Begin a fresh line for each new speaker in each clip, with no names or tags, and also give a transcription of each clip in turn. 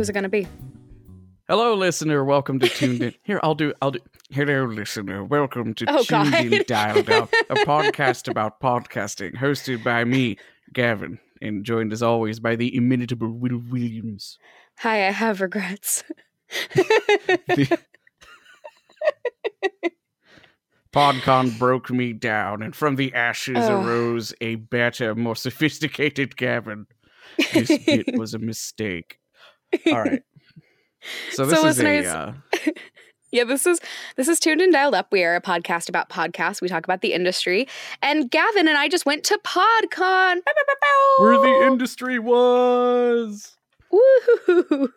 Who's it gonna be?
Hello, listener. Welcome to Tuned In. Here, I'll do. I'll do. Hello, listener. Welcome to
Oh,
Tuned
God.
In Dialed Up, a podcast about podcasting, hosted by me, Gavin, and joined as always by the inimitable Will Williams.
Hi, I have regrets.
The- PodCon broke me down, and from the ashes
Oh.
arose a better, more sophisticated Gavin. This bit was a mistake. All right. So this
So
is
listeners-
a. Uh,
Yeah, this is this is tuned and dialed up. We are a podcast about podcasts. We talk about the industry. And Gavin and I just went to PodCon. Bow, bow, bow,
where the industry was.
Woo!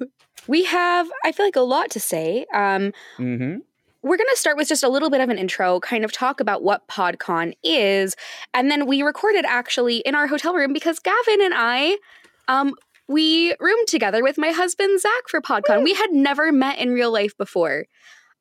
We have, I feel like, a lot to say. Um,
Mm-hmm.
we're going to start with just a little bit of an intro, kind of talk about what PodCon is, and then we recorded actually in our hotel room because Gavin and I, um, we roomed together with my husband Zach for PodCon. We had never met in real life before,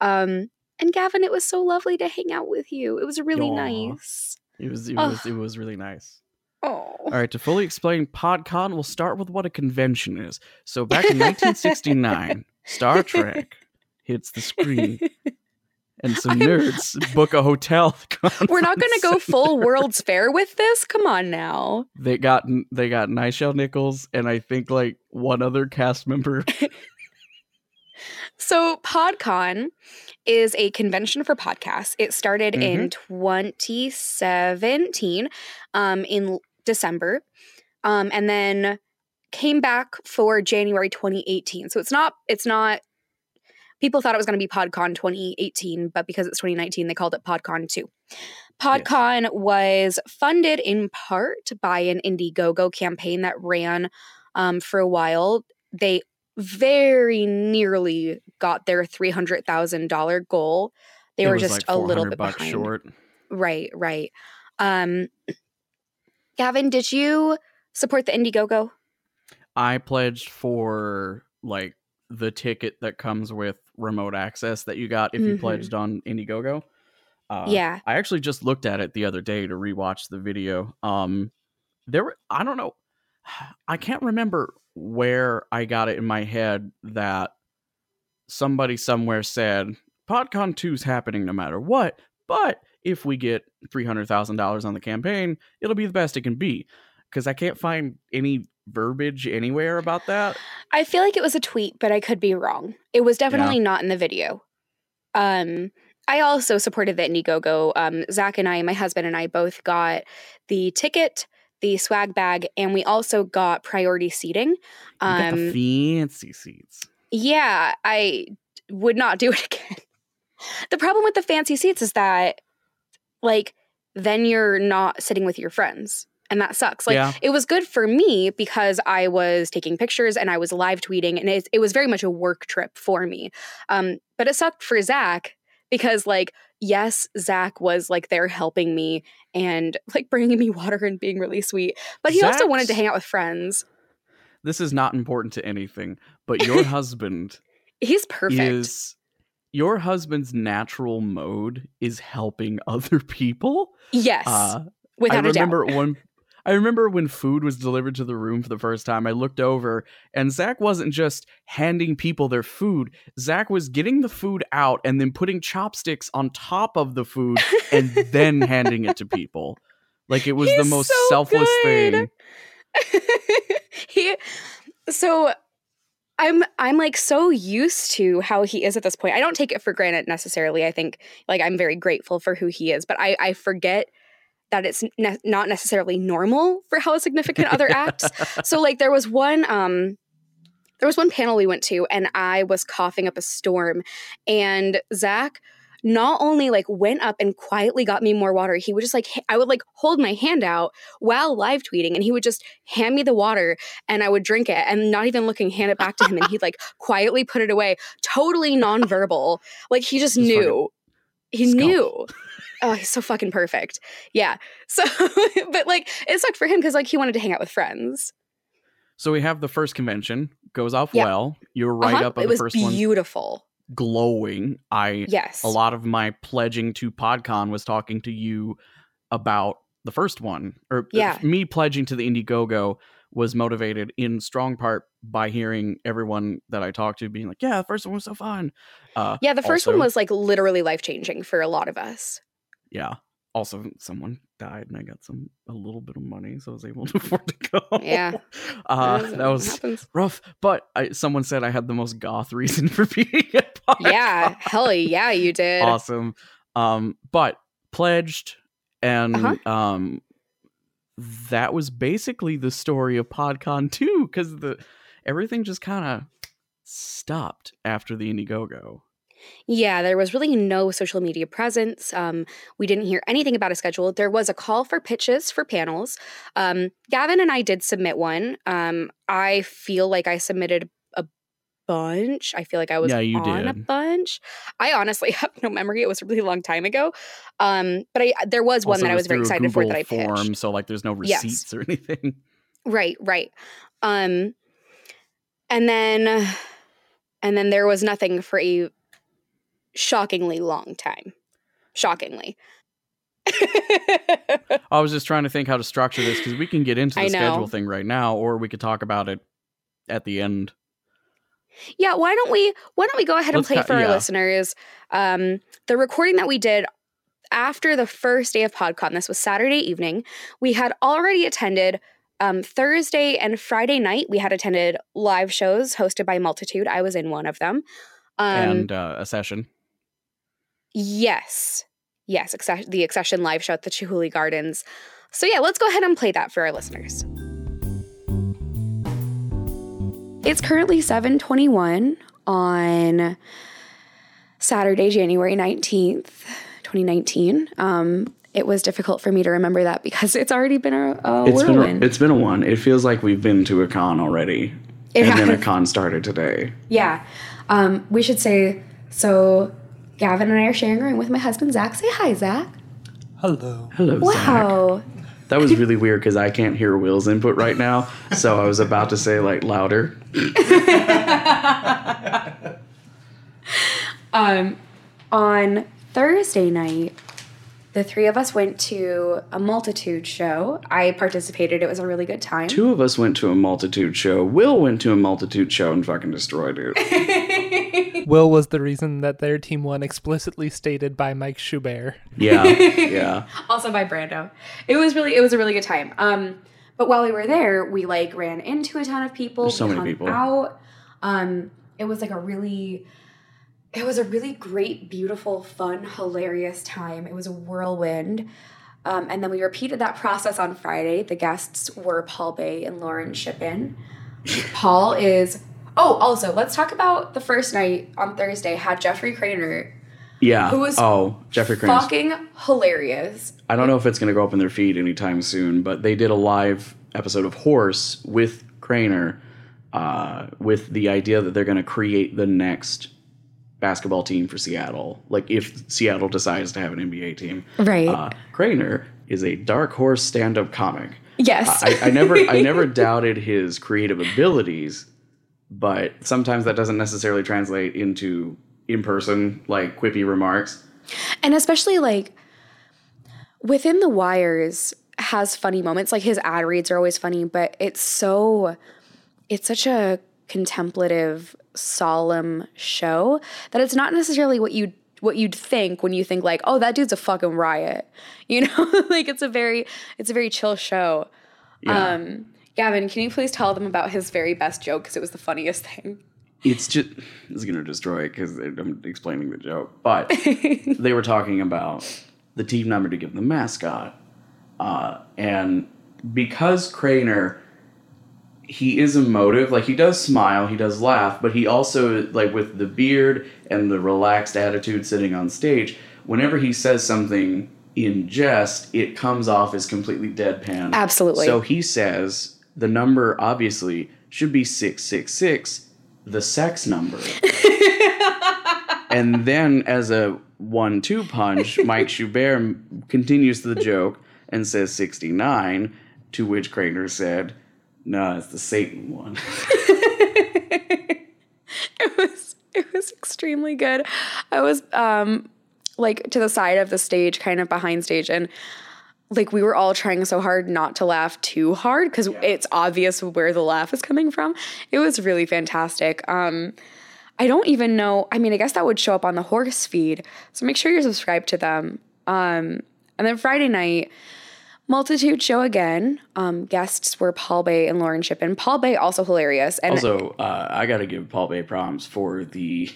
um, and Gavin, it was so lovely to hang out with you. It was really
Aw.
nice.
It was it was it was really nice.
Oh,
All right, to fully explain PodCon, we'll start with what a convention is. So back in 1969, Star Trek hits the screen, and some nerds book a hotel.
we're not going to go full World's Fair with this. Come on now.
They got they got Nichelle Nichols and I think like one other cast member.
So, PodCon is a convention for podcasts. It started in 2017, um, in December, um, and then came back for January 2018. So it's not it's not. People thought it was going to be PodCon 2018, but because it's 2019, they called it PodCon 2. PodCon was funded in part by an Indiegogo campaign that ran um, for a while. They very nearly got their $300,000 goal. They
It
were just
like,
a little bit behind.
short.
Right, right. Um, Gavin, did you support the Indiegogo?
I pledged for like the ticket that comes with remote access that you got if you
Mhm.
pledged on Indiegogo. Uh,
yeah.
I actually just looked at it the other day to rewatch the video. Um, there, were, I don't know, I can't remember where I got it in my head that somebody somewhere said PodCon 2 is happening no matter what, but if we get three hundred thousand dollars on the campaign, it'll be the best it can be. Because I can't find any verbiage anywhere about that.
I feel like it was a tweet, but I could be wrong. It was definitely not in the video. Um, I also supported the Indiegogo. Um, Zach and I, my husband and I, both got the ticket, the swag bag, and we also got priority seating. Um,
the fancy seats.
yeah, I would not do it again. The problem with the fancy seats is that, like, then you're not sitting with your friends. And that sucks. Like,
Yeah.
it was good for me because I was taking pictures and I was live tweeting, and it, it was very much a work trip for me. Um, but it sucked for Zach because, like, yes, Zach was like there helping me and like bringing me water and being really sweet, but he also wanted to hang out with friends.
This is not important to anything, but your husband
He's perfect.
is your husband's natural mode is helping other people.
yes,
Uh,
without
I
a doubt.
remember when I remember when food was delivered to the room for the first time. I looked over and Zach wasn't just handing people their food. Zach was getting the food out and then putting chopsticks on top of the food and then handing it to people. Like it was the most
so
selfless
good.
thing.
he so I'm I'm like so used to how he is at this point. I don't take it for granted necessarily. I think like I'm very grateful for who he is, but I I forget that it's ne- not necessarily normal for how a significant other acts. So like there was one um there was one panel we went to and I was coughing up a storm and Zach not only like went up and quietly got me more water, he would just like I would like hold my hand out while live tweeting and he would just hand me the water and I would drink it and not even looking hand it back to him and he'd like quietly put it away, totally nonverbal. Like he just
Just
knew. He knew. Oh, he's so fucking perfect. Yeah. So, but like, it sucked for him because like he wanted to hang out with friends.
So we have the first convention goes off well. You were right
Uh-huh.
up on
It
the
was
first one,
beautiful.
glowing. I
Yes.
a lot of my pledging to PodCon was talking to you about the first one, or uh,
Yeah.
me pledging to the Indiegogo
was motivated in strong part by hearing everyone that I talked to being like, "Yeah, the first one was so fun." Uh,
Yeah, the first
also-
one was like literally life changing for a lot of us.
yeah. Also, someone died, and I got some a little bit of money, so I was able to afford to go.
Yeah.
uh, that was
happens.
rough. But I, someone said I had the most goth reason for being at
Yeah, hell yeah, you did.
awesome. Um, but pledged, and
Uh-huh.
um, that was basically the story of PodCon too, because the everything just kind of stopped after the Indiegogo.
Yeah, there was really no social media presence. Um, we didn't hear anything about a schedule. There was a call for pitches for panels. Um, Gavin and I did submit one. Um, I feel like I submitted bunch. I feel like I was
Yeah, you
on a bunch. I honestly have no memory. It was a really long time ago. Um, but I there was one
Also,
that I was very excited for that I pitched.
form, so like there's no
Yes.
receipts or anything.
Right, right. Um and then and then there was nothing for a shockingly long time. Shockingly.
I was just trying to think how to structure this because we can get into the schedule thing right now, or we could talk about it at the end.
Yeah, why don't we why don't we go ahead and
Let's
play
ca-
for our
yeah.
listeners um the recording that we did after the first day of PodCon. This was Saturday evening. We had already attended um, Thursday and Friday night. We had attended live shows hosted by Multitude. I was in one of them. Um,
and uh, a session.
Yes. Yes, Access- the Accession live show at the Chihuly Gardens. So yeah, let's go ahead and play that for our listeners. It's currently 7:21 on Saturday, January 19th, 2019. Um it was difficult for me to remember that because it's already been a, a
It's been
whirlwind.
a, it's been a one. It feels like we've been to a con already,
It
and then a con started today.
Yeah. Um, we should say so Gavin and I are sharing a room with my husband Zach. Say hi, Zach.
Hello.
Hello, Zach. That was really weird because I can't hear Will's input right now, so I was about to say like louder.
Um, on Thursday night, the three of us went to a multitude show. I participated. It was a really good time.
Two of us went to a multitude show. Will went to a multitude show and fucking destroyed it.
Will was the reason that their team won, explicitly stated by Mike Schubert.
Yeah, yeah.
also by Brando. It was really it was a really good time. Um, but while we were there, we like ran into a ton of people.
There's so
we
many
hung
people.
out. Um, it was like a really it was a really great, beautiful, fun, hilarious time. It was a whirlwind. Um, and then we repeated that process on Friday. The guests were Paul Bae and Lauren Shippen. Paul is Oh, also, let's talk about the first night on Thursday had Jeffrey Cranor,
Yeah.
Who was
oh, Jeffrey Cranes.
fucking hilarious.
I don't know if it's going to go up in their feed anytime soon, but they did a live episode of Horse with Cranor uh, with the idea that they're going to create the next basketball team for Seattle. Like if Seattle decides to have an NBA team.
Right.
Uh, Cranor is a dark horse stand-up comic.
yes.
I, I never I never doubted his creative abilities, but sometimes that doesn't necessarily translate into in person like quippy remarks.
And especially like within the wires has funny moments. Like his ad reads are always funny, but it's so it's such a contemplative, solemn show that it's not necessarily what you what you'd think when you think like, oh, that dude's a fucking riot. You know? like it's a very it's a very chill show.
Yeah.
Um Gavin, can you please tell them about his very best joke because it was the funniest thing?
it's just it's gonna destroy it because I'm explaining the joke. But they were talking about the team number to give the mascot, uh, and because Cranor, he is emotive. Like he does smile, he does laugh, but he also like with the beard and the relaxed attitude sitting on stage. Whenever he says something in jest, it comes off as completely deadpan.
Absolutely.
So he says the number obviously should be 666, the sex number. and then as a one two punch, Mike Schubert continues the joke and says 69, to which Cranor said, no, it's the Satan one.
it was it was extremely good. I was um like to the side of the stage, kind of behind stage, and like we were all trying so hard not to laugh too hard because it's obvious where the laugh is coming from. It was really fantastic. Um, I don't even know. I mean, I guess that would show up on the horse feed. So make sure you're subscribed to them. Um, and then Friday night, Multitude show again. Um, guests were Paul Bae and Lauren Shippen. Paul Bae also hilarious. And
Also, uh, I got to give Paul Bae prompts for the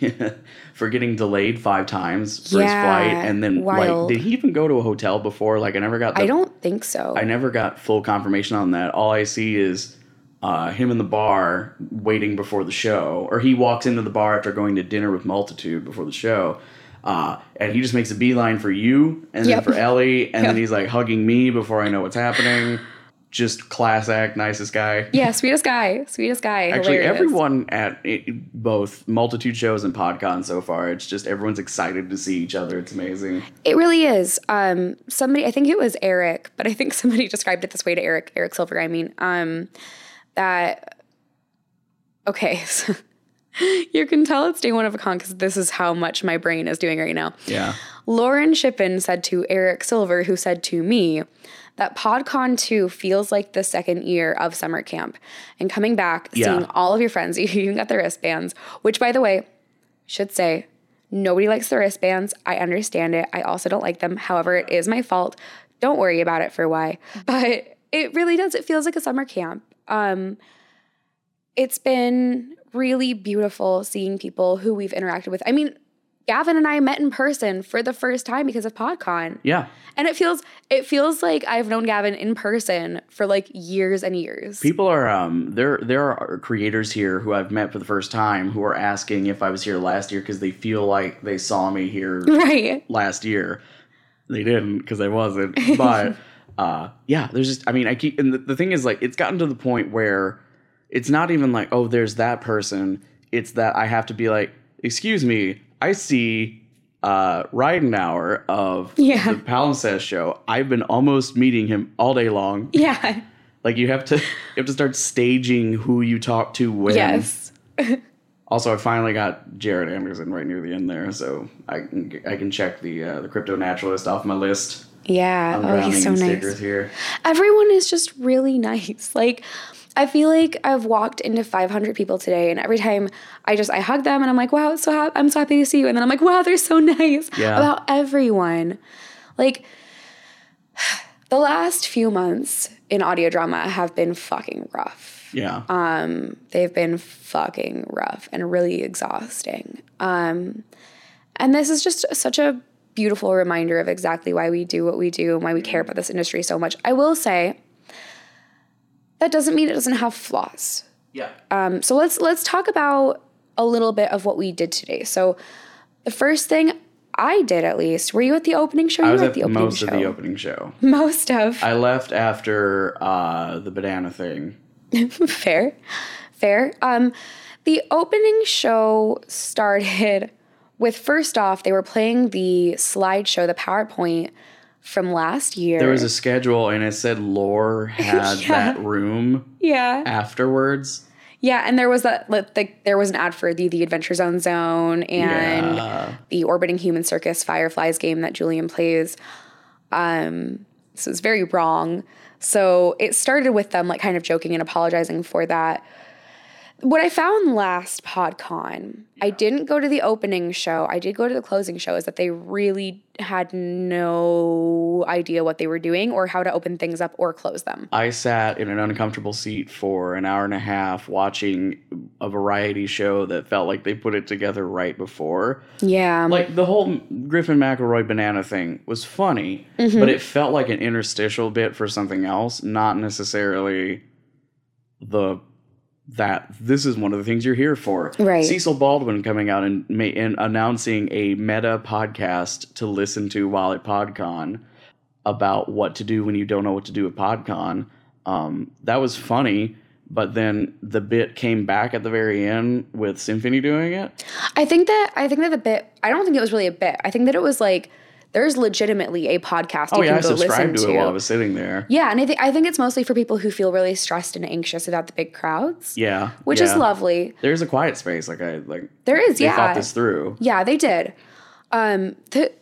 for getting delayed five times for
Yeah,
his flight, and then
wild.
like, did he even go to a hotel before? Like, I never got. The,
I don't think so.
I never got full confirmation on that. All I see is uh, him in the bar waiting before the show, or he walks into the bar after going to dinner with Multitude before the show. Uh, and he just makes a beeline for you and
Yep.
then for Ellie, and then he's like hugging me before I know what's happening. Just class act, nicest guy.
yeah, sweetest guy. Sweetest guy.
Actually,
hilarious.
everyone at it, both Multitude shows and PodCon so far, it's just everyone's excited to see each other. It's amazing.
It really is. Um, somebody, I think it was Eric, but I think somebody described it this way to Eric, Eric Silver. I mean, um, that okay, so you can tell it's day one of a con because this is how much my brain is doing right now.
Yeah.
Lauren Shippen said to Eric Silver, who said to me that PodCon 2 feels like the second year of summer camp and coming back,
Yeah.
seeing all of your friends, you even got the wristbands, which by the way, should say, nobody likes the wristbands. I understand it. I also don't like them. However, it is my fault. Don't worry about it for why. But it really does. It feels like a summer camp. Um, it's been really beautiful seeing people who we've interacted with. I mean, Gavin and I met in person for the first time because of PodCon.
Yeah.
And it feels it feels like I've known Gavin in person for like years and years.
People are um there there are creators here who I've met for the first time who are asking if I was here last year because they feel like they saw me here
right.
last year. They didn't because I wasn't. But uh yeah, there's just I mean I keep and the, the thing is like it's gotten to the point where it's not even like, oh, there's that person. It's that I have to be like, excuse me, I see uh Ridenauer of
Yeah.
the Palimpsest show. I've been almost meeting him all day long.
Yeah.
Like you have to you have to start staging who you talk to when.
Yes.
Also, I finally got Jared Anderson right near the end there, so I can I can check the uh, the Cryptonaturalist off my list.
Yeah. Oh, he's so nice.
here.
Everyone is just really nice. Like I feel like I've walked into 500 people today, and every time I just I hug them, and I'm like, wow, so ha- I'm so happy to see you, and then I'm like, wow, they're so nice
Yeah.
about everyone. Like the last few months in audio drama have been fucking rough.
Yeah,
Um, they've been fucking rough and really exhausting. Um, and this is just such a beautiful reminder of exactly why we do what we do and why we care about this industry so much. I will say that doesn't mean it doesn't have flaws.
yeah.
Um, so let's let's talk about a little bit of what we did today. So the first thing I did, at least, were you at the opening show?
I
you
was
were
at
the opening
most
show.
of the opening show.
Most of.
I left after uh, the banana thing.
fair fair um the opening show started with first off they were playing the slideshow the powerpoint from last year
There was a schedule, and it said Lore had
Yeah.
that room
yeah
afterwards.
yeah and there was that like the, there was an ad for the the adventure zone zone and
Yeah.
the orbiting human circus fireflies game that julian plays um so it's very wrong so it started with them like kind of joking and apologizing for that what I found last PodCon, I didn't go to the opening show. I did go to the closing show. Is that they really had no idea what they were doing or how to open things up or close them.
I sat in an uncomfortable seat for an hour and a half watching a variety show that felt like they put it together right before.
Yeah,
Like the whole Griffin McElroy banana thing was funny,
Mm-hmm.
but it felt like an interstitial bit for something else, not necessarily the that this is one of the things you're here for.
Right.
Cecil Baldwin coming out and, ma- and announcing a meta podcast to listen to while at PodCon about what to do when you don't know what to do at PodCon. Um, that was funny, but then the bit came back at the very end with Symphony doing it.
I think that I think that the bit. I don't think it was really a bit. I think that it was like there's legitimately a podcast
Oh
you
yeah, I
can go listen
subscribed to
to.
it while I was sitting there.
yeah, and I think I think it's mostly for people who feel really stressed and anxious about the big crowds.
Yeah,
Which is lovely.
There's a quiet space. Like I like.
There is,
They
yeah.
thought this through.
Yeah, they did. Um, the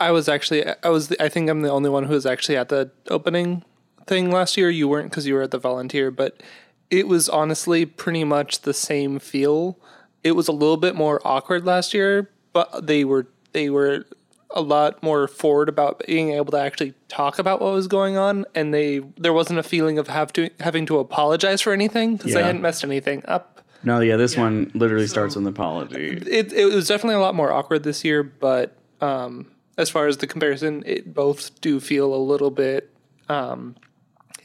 I was actually, I was, I think I'm the only one who was actually at the opening thing last year. You weren't because you were at the volunteer, but it was honestly pretty much the same feel. It was a little bit more awkward last year, but they were they were a lot more forward about being able to actually talk about what was going on, and they there wasn't a feeling of have to having to apologize for anything because they
Yeah.
hadn't messed anything up.
No, yeah, this one literally starts with an apology.
It it was definitely a lot more awkward this year, but um, as far as the comparison, it both do feel a little bit um,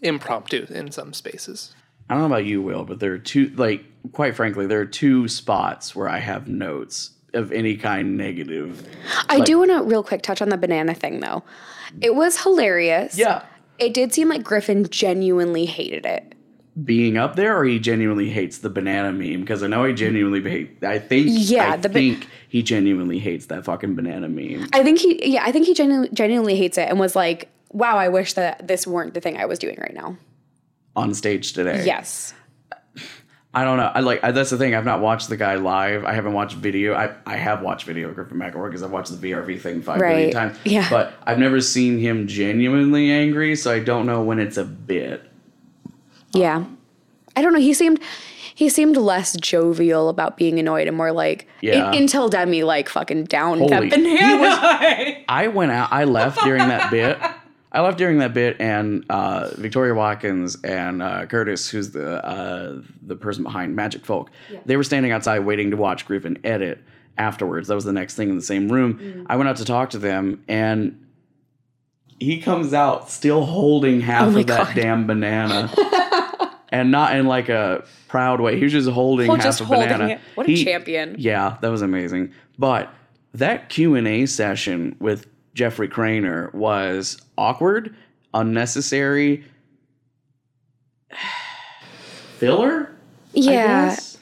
impromptu in some spaces.
I don't know about you, Will, but there are two, like, quite frankly, there are two spots where I have notes of any kind negative.
I do want to real quick touch on the banana thing though. It was hilarious.
Yeah.
It did seem like Griffin genuinely hated it.
Being up there, or he genuinely hates the banana meme? Because I know he genuinely hate. I think.
Yeah,
I
the ba-
think he genuinely hates that fucking banana meme.
I think he, yeah, I think he genuinely, genuinely hates it and was like, wow, I wish that this weren't the thing I was doing right now.
on stage today.
Yes.
I don't know. I like I, that's the thing. I've not watched the guy live. I haven't watched video. I, I have watched video of Griffin McElroy because I've watched the VRV thing five
Right.
times.
Yeah.
But I've never seen him genuinely angry, so I don't know when it's a bit.
Yeah. I don't know. He seemed, he seemed less jovial about being annoyed and more like,
Yeah.
in- until Demi like fucking down
Holy-
banana.
I went out. I left during that bit. I left during that bit, and uh, Victoria Watkins and uh, Curtis, who's the uh, the person behind Magic Folk, they were standing outside waiting to watch Griffin edit. Afterwards, that was the next thing in the same room. I went out to talk to them, and he comes out still holding half
Oh
of that
God.
damn banana, and not in like a proud way. He was just holding
Well,
half
just
a
holding
banana.
it. What a
He-
champion.
yeah, that was amazing. But that Q and A session with Jeffrey Cranor was awkward, unnecessary, filler. I
Yeah.
guess?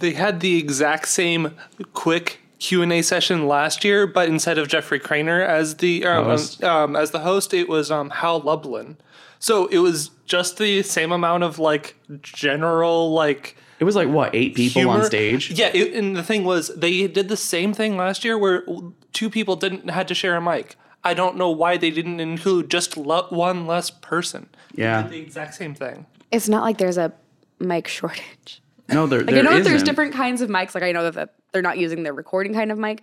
They had the exact same quick Q and A session last year, but instead of Jeffrey Cranor as the um,
Host.
um, as the host, it was um, Hal Lublin. So it was just the same amount of like general like
It was like what eight people on stage.
Yeah, it, and the thing was, they did the same thing last year where two people didn't had to share a mic. I don't know why they didn't include just lo- one less person. They
Yeah.
did the exact same thing.
It's not like there's a mic shortage.
No, there,
Like
there
I know that there's
isn't.
different kinds of mics. Like I know that they're not using the recording kind of mic.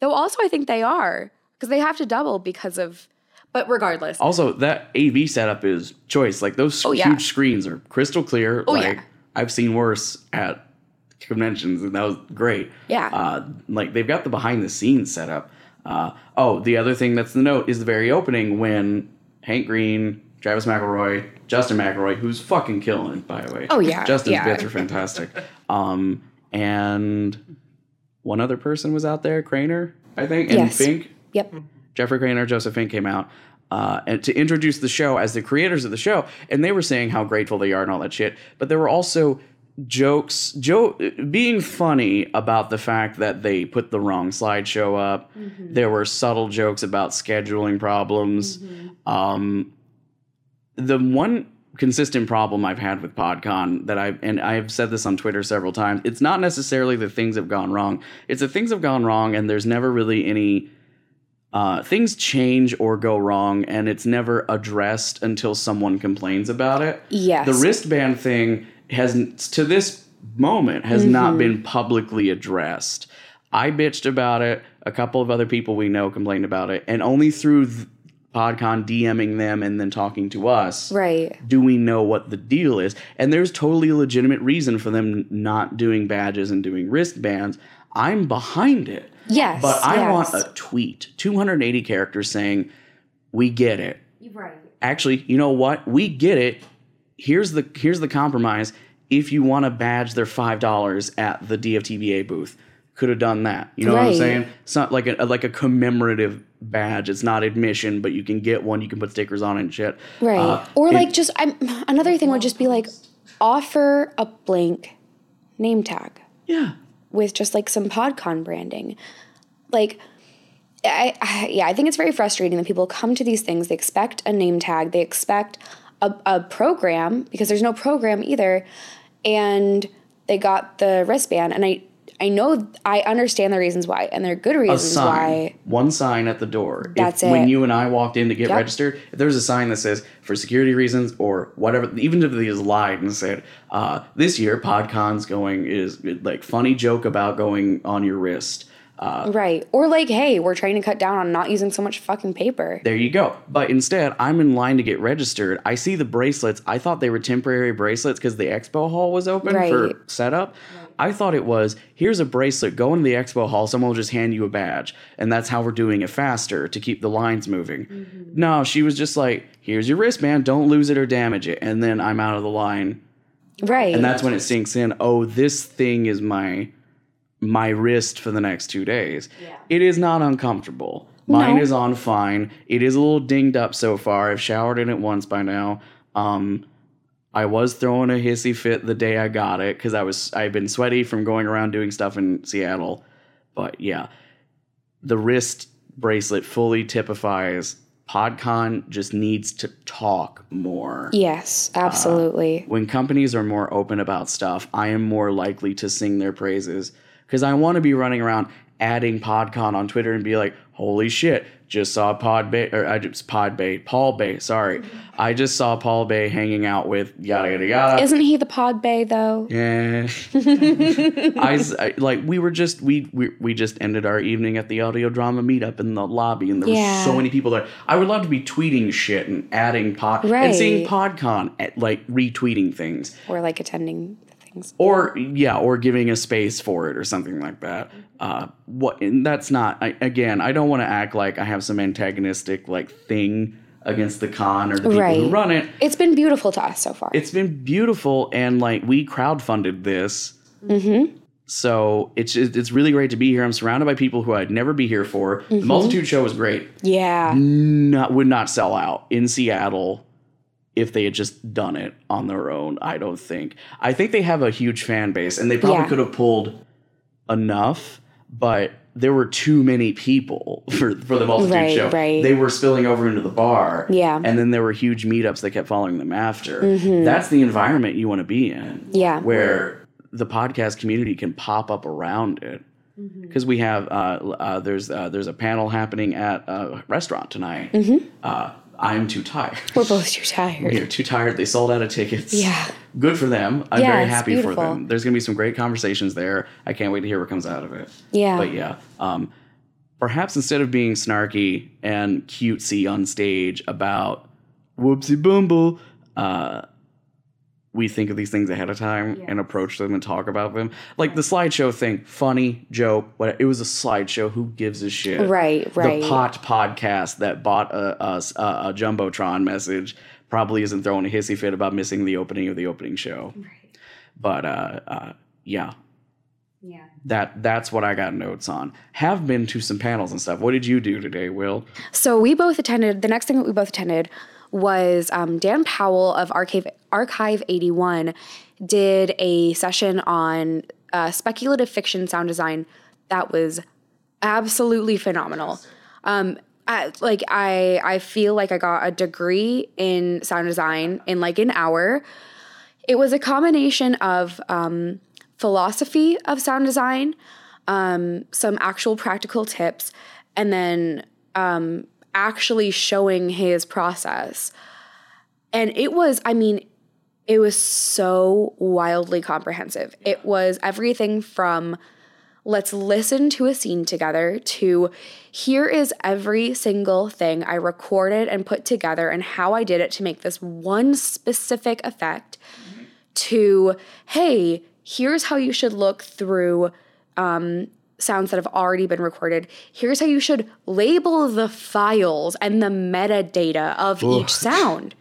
Though also I think they are because they have to double because of. But regardless,
Also, that AV setup is choice. Like those
Oh, yeah.
huge screens are crystal clear.
Oh,
like
yeah.
I've seen worse at conventions, and that was great.
Yeah.
Uh, like they've got the behind the scenes setup. Uh, oh, the other thing that's the note is the very opening when Hank Green, Travis McElroy, Justin McElroy, who's fucking killing it, by the way.
Oh, yeah,
Justin's
yeah.
bits are fantastic. Um, and one other person was out there, Cranor, I think, and
Yes.
Fink.
yep.
Jeffrey Cranor, Joseph Fink came out uh, and to introduce the show as the creators of the show, and they were saying how grateful they are and all that shit. But there were also jokes, Joe being funny about the fact that they put the wrong slideshow up. There were subtle jokes about scheduling problems. Um, the one consistent problem I've had with PodCon that I and I've said this on Twitter several times, it's not necessarily that things have gone wrong. It's that things have gone wrong and there's never really any uh, things change or go wrong and it's never addressed until someone complains about it.
Yes.
The wristband thing has to this moment has not
Mm-hmm.
been publicly addressed. I bitched about it. A couple of other people we know complained about it, and only through th- PodCon DMing them and then talking to us
Right.
do we know what the deal is. And there's totally a legitimate reason for them not doing badges and doing wristbands. I'm behind it.
Yes.
But I
yes.
want a tweet, 280 characters saying, "We get it."
Right.
Actually, you know what? We get it. Here's the here's the compromise. If you want to badge their five dollars at the DFTBA booth, could have done that. You know what I'm saying? It's not like a like a commemorative badge. It's not admission, but you can get one. You can put stickers on it and shit.
Right.
Uh,
or
it-
like just I'm another thing would just be like offer a blank name tag
yeah.
With just like some podcon branding. Like I, I yeah, I think it's very frustrating that people come to these things, they expect a name tag, they expect a, a program because there's no program either and they got the wristband and I I know I understand the reasons why, and they're good reasons
sign,
why.
one sign at the door.
That's
if, When you and I walked in to get
Yep.
registered, if there's a sign that says for security reasons or whatever, even if they just lied and said, uh, "This year PodCon's going is like funny joke about going on your wrist." Uh,
Right. Or like, hey, we're trying to cut down on not using so much fucking paper.
there you go. But instead, I'm in line to get registered. I see the bracelets. I thought they were temporary bracelets because the expo hall was open for
Right.
setup. I thought it was here's a bracelet, go into the expo hall, someone will just hand you a badge. And that's how we're doing it faster to keep the lines moving. No, she was just like, here's your wristband, don't lose it or damage it. And then I'm out of the line.
Right.
And that's when it sinks in, oh, this thing is my my wrist for the next two days. It is not uncomfortable. Mine
No.
is on fine. It is a little dinged up so far. I've showered in it once by now. Um, I was throwing a hissy fit the day I got it because I was I've been sweaty from going around doing stuff in Seattle. But yeah, the wrist bracelet fully typifies PodCon just needs to talk more
yes, uh, absolutely.
when companies are more open about stuff, I am more likely to sing their praises because I want to be running around adding PodCon on Twitter and be like, "Holy shit! Just saw Pod Bay or I just Pod Bay, Paul Bae. Sorry, mm-hmm. I just saw Paul Bae hanging out with yada yada yada."
Isn't he the pod bay though?
Yeah, I, I- like we were just we, we we just ended our evening at the audio drama meetup in the lobby, and there
Yeah.
were so many people there. I would love to be tweeting shit and adding pod and seeing PodCon at, like retweeting things,
Or like attending things.
or yeah, or giving a space for it or something like that. Mm-hmm. Uh, what? And that's not. I, again, I don't want to act like I have some antagonistic like thing against the con or the people who run it.
It's been beautiful to us so far.
It's been beautiful, and like we crowdfunded this. Mm-hmm. So it's it's really great to be here. I'm surrounded by people who I'd never be here for. The mm-hmm. multitude show was great.
yeah.
Not would not sell out in Seattle if they had just done it on their own. I don't think. I think they have a huge fan base, and they probably
Yeah.
could have pulled enough, but there were too many people for for the multitude
Right,
show.
right.
They were spilling over into the bar.
Yeah. Mm-hmm.
and then there were huge meetups that kept following them after. That's the environment you want to be in
Yeah.
where the podcast community can pop up around it
Mm-hmm.
because we have uh, uh, there's uh, there's a panel happening at a restaurant tonight.
Mm-hmm.
I'm too tired.
We're both too tired.
They're too tired. They sold out of tickets.
Yeah.
good for them. I'm
Yeah,
very happy for them. There's gonna be some great conversations there. I can't wait to hear what comes out of it.
Yeah.
But yeah, um, perhaps instead of being snarky and cutesy on stage about whoopsie bumble, uh, we think of these things ahead of time and approach them and talk about them. Like the slideshow thing, funny joke. What it was a slideshow. Who gives a shit?
Right, right.
The pot podcast that bought a, a, a, jumbotron message probably isn't throwing a hissy fit about missing the opening of the opening show. But uh, uh, yeah,
Yeah.
that that's what I got notes on. Have been to some panels and stuff. What did you do today, Will?
So we both attended. The next thing that we both attended was um, Dan Powell of Archive Archive eighty one did a session on uh, speculative fiction sound design that was absolutely phenomenal. Um, I, like I I feel like I got a degree in sound design in like an hour. It was a combination of um, philosophy of sound design, um, some actual practical tips, and then um, actually showing his process. And it was, I mean, it was so wildly comprehensive. It was everything from let's listen to a scene together to here is every single thing I recorded and put together and how I did it to make this one specific effect to hey, here's how you should look through um, sounds that have already been recorded. Here's how you should label the files and the metadata of each sound.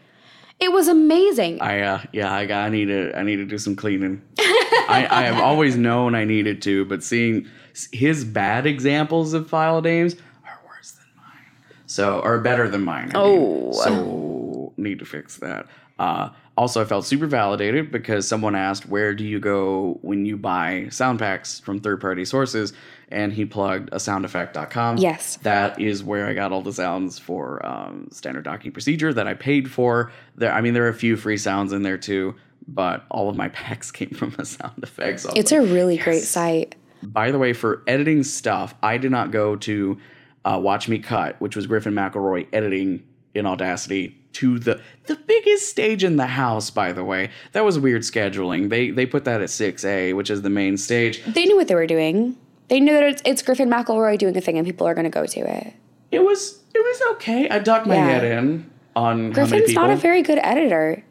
It was amazing.
I uh, yeah, I got I need to I need to do some cleaning. I, I have always known I needed to, but seeing his bad examples of file names are worse than mine. So or better than mine. I mean.
Oh.
so need to fix that. Uh, also, I felt super validated because someone asked, "Where do you go when you buy sound packs from third-party sources?" And he plugged a soundeffect.com.
Yes.
that is where I got all the sounds for um, standard docking procedure that I paid for. There, I mean, there are a few free sounds in there too, but all of my packs came from a sound effects. So
It's
like,
a really great site.
by the way, for editing stuff, I did not go to uh, Watch Me Cut, which was Griffin McElroy editing in Audacity to the the biggest stage in the house. By the way, that was weird scheduling. They they put that at six A, which is the main stage.
They knew what they were doing. They knew that it's, it's Griffin McElroy doing a thing, and people are going to go to it.
It was it was okay. I ducked my
Yeah.
head in on how many
Griffin's not a very good editor.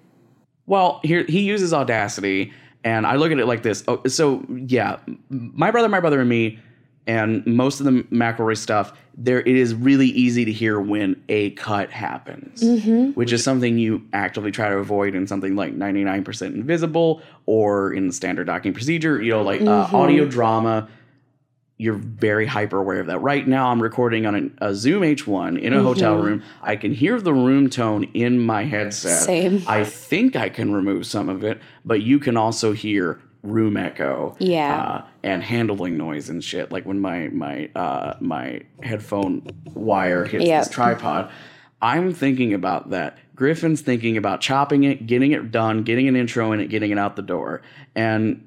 Well, here he uses Audacity, and I look at it like this. Oh, so yeah, my brother, my brother, and me, and most of the McElroy stuff. There, it is really easy to hear when a cut happens, which is something you actively try to avoid in something like ninety nine percent invisible or in the standard docking procedure. You know, like uh, audio drama. You're very hyper aware of that. Right now, I'm recording on a, a Zoom H1 in a hotel room. I can hear the room tone in my headset.
Same.
I think I can remove some of it, but you can also hear room echo.
Yeah.
Uh, and handling noise and shit. Like when my my uh, my headphone wire hits
Yep.
this tripod. I'm thinking about that. Griffin's thinking about chopping it, getting it done, getting an intro in it, getting it out the door. And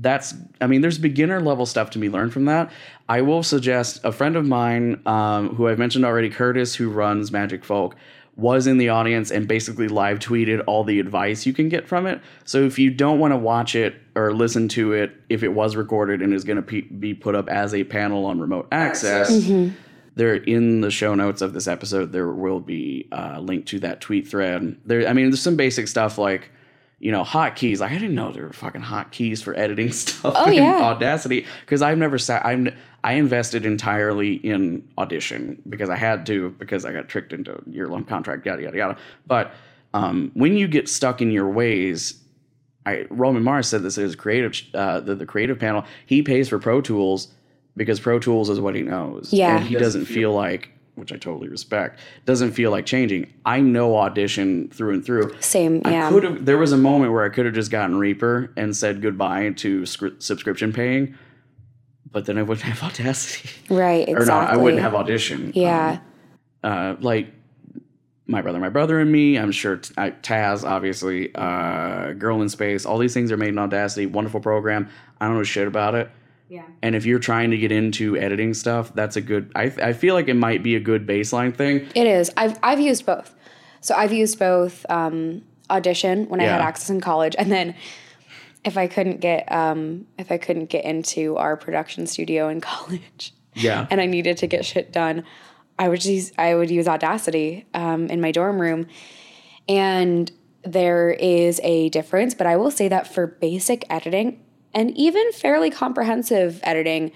that's i mean there's beginner level stuff to be learned from that i will suggest a friend of mine um, who i've mentioned already curtis who runs magic folk was in the audience and basically live tweeted all the advice you can get from it. So if you don't want to watch it or listen to it if it was recorded and is going to pe- be put up as a panel on remote access mm-hmm. there in the show notes of this episode. There will be a link to that tweet thread. There i mean there's some basic stuff like you know hotkeys. Like i didn't know there were fucking hotkeys for editing stuff
Oh,
in
yeah.
audacity because i've never sat i'm i invested entirely in audition because i had to because i got tricked into a year-long contract yada yada yada but um, when you get stuck in your ways I, Roman Mars said this at creative, uh, the, the creative panel. He pays for Pro Tools because Pro Tools is what he knows.
Yeah.
and he doesn't feel like, which I totally respect, doesn't feel like changing. I know Audition through and through.
Same,
I
yeah.
could have. There was a moment where I could have just gotten Reaper and said goodbye to scri- subscription paying, but then I wouldn't have Audacity,
Right, exactly.
or not, I wouldn't have Audition.
Yeah.
Um, uh, like my brother, my brother, and me. I'm sure t- I, Taz, obviously, uh, Girl in Space. All these things are made in Audacity. Wonderful program. I don't know shit about it.
yeah.
And if you're trying to get into editing stuff, that's a good. I I feel like it might be a good baseline thing.
It is. I've I've used both. So I've used both um, audition when I had access in college, and then if I couldn't get um, if I couldn't get into our production studio in college,
Yeah.
and I needed to get shit done, I would use I would use Audacity um, in my dorm room, and there is a difference. But I will say that for basic editing and even fairly comprehensive editing,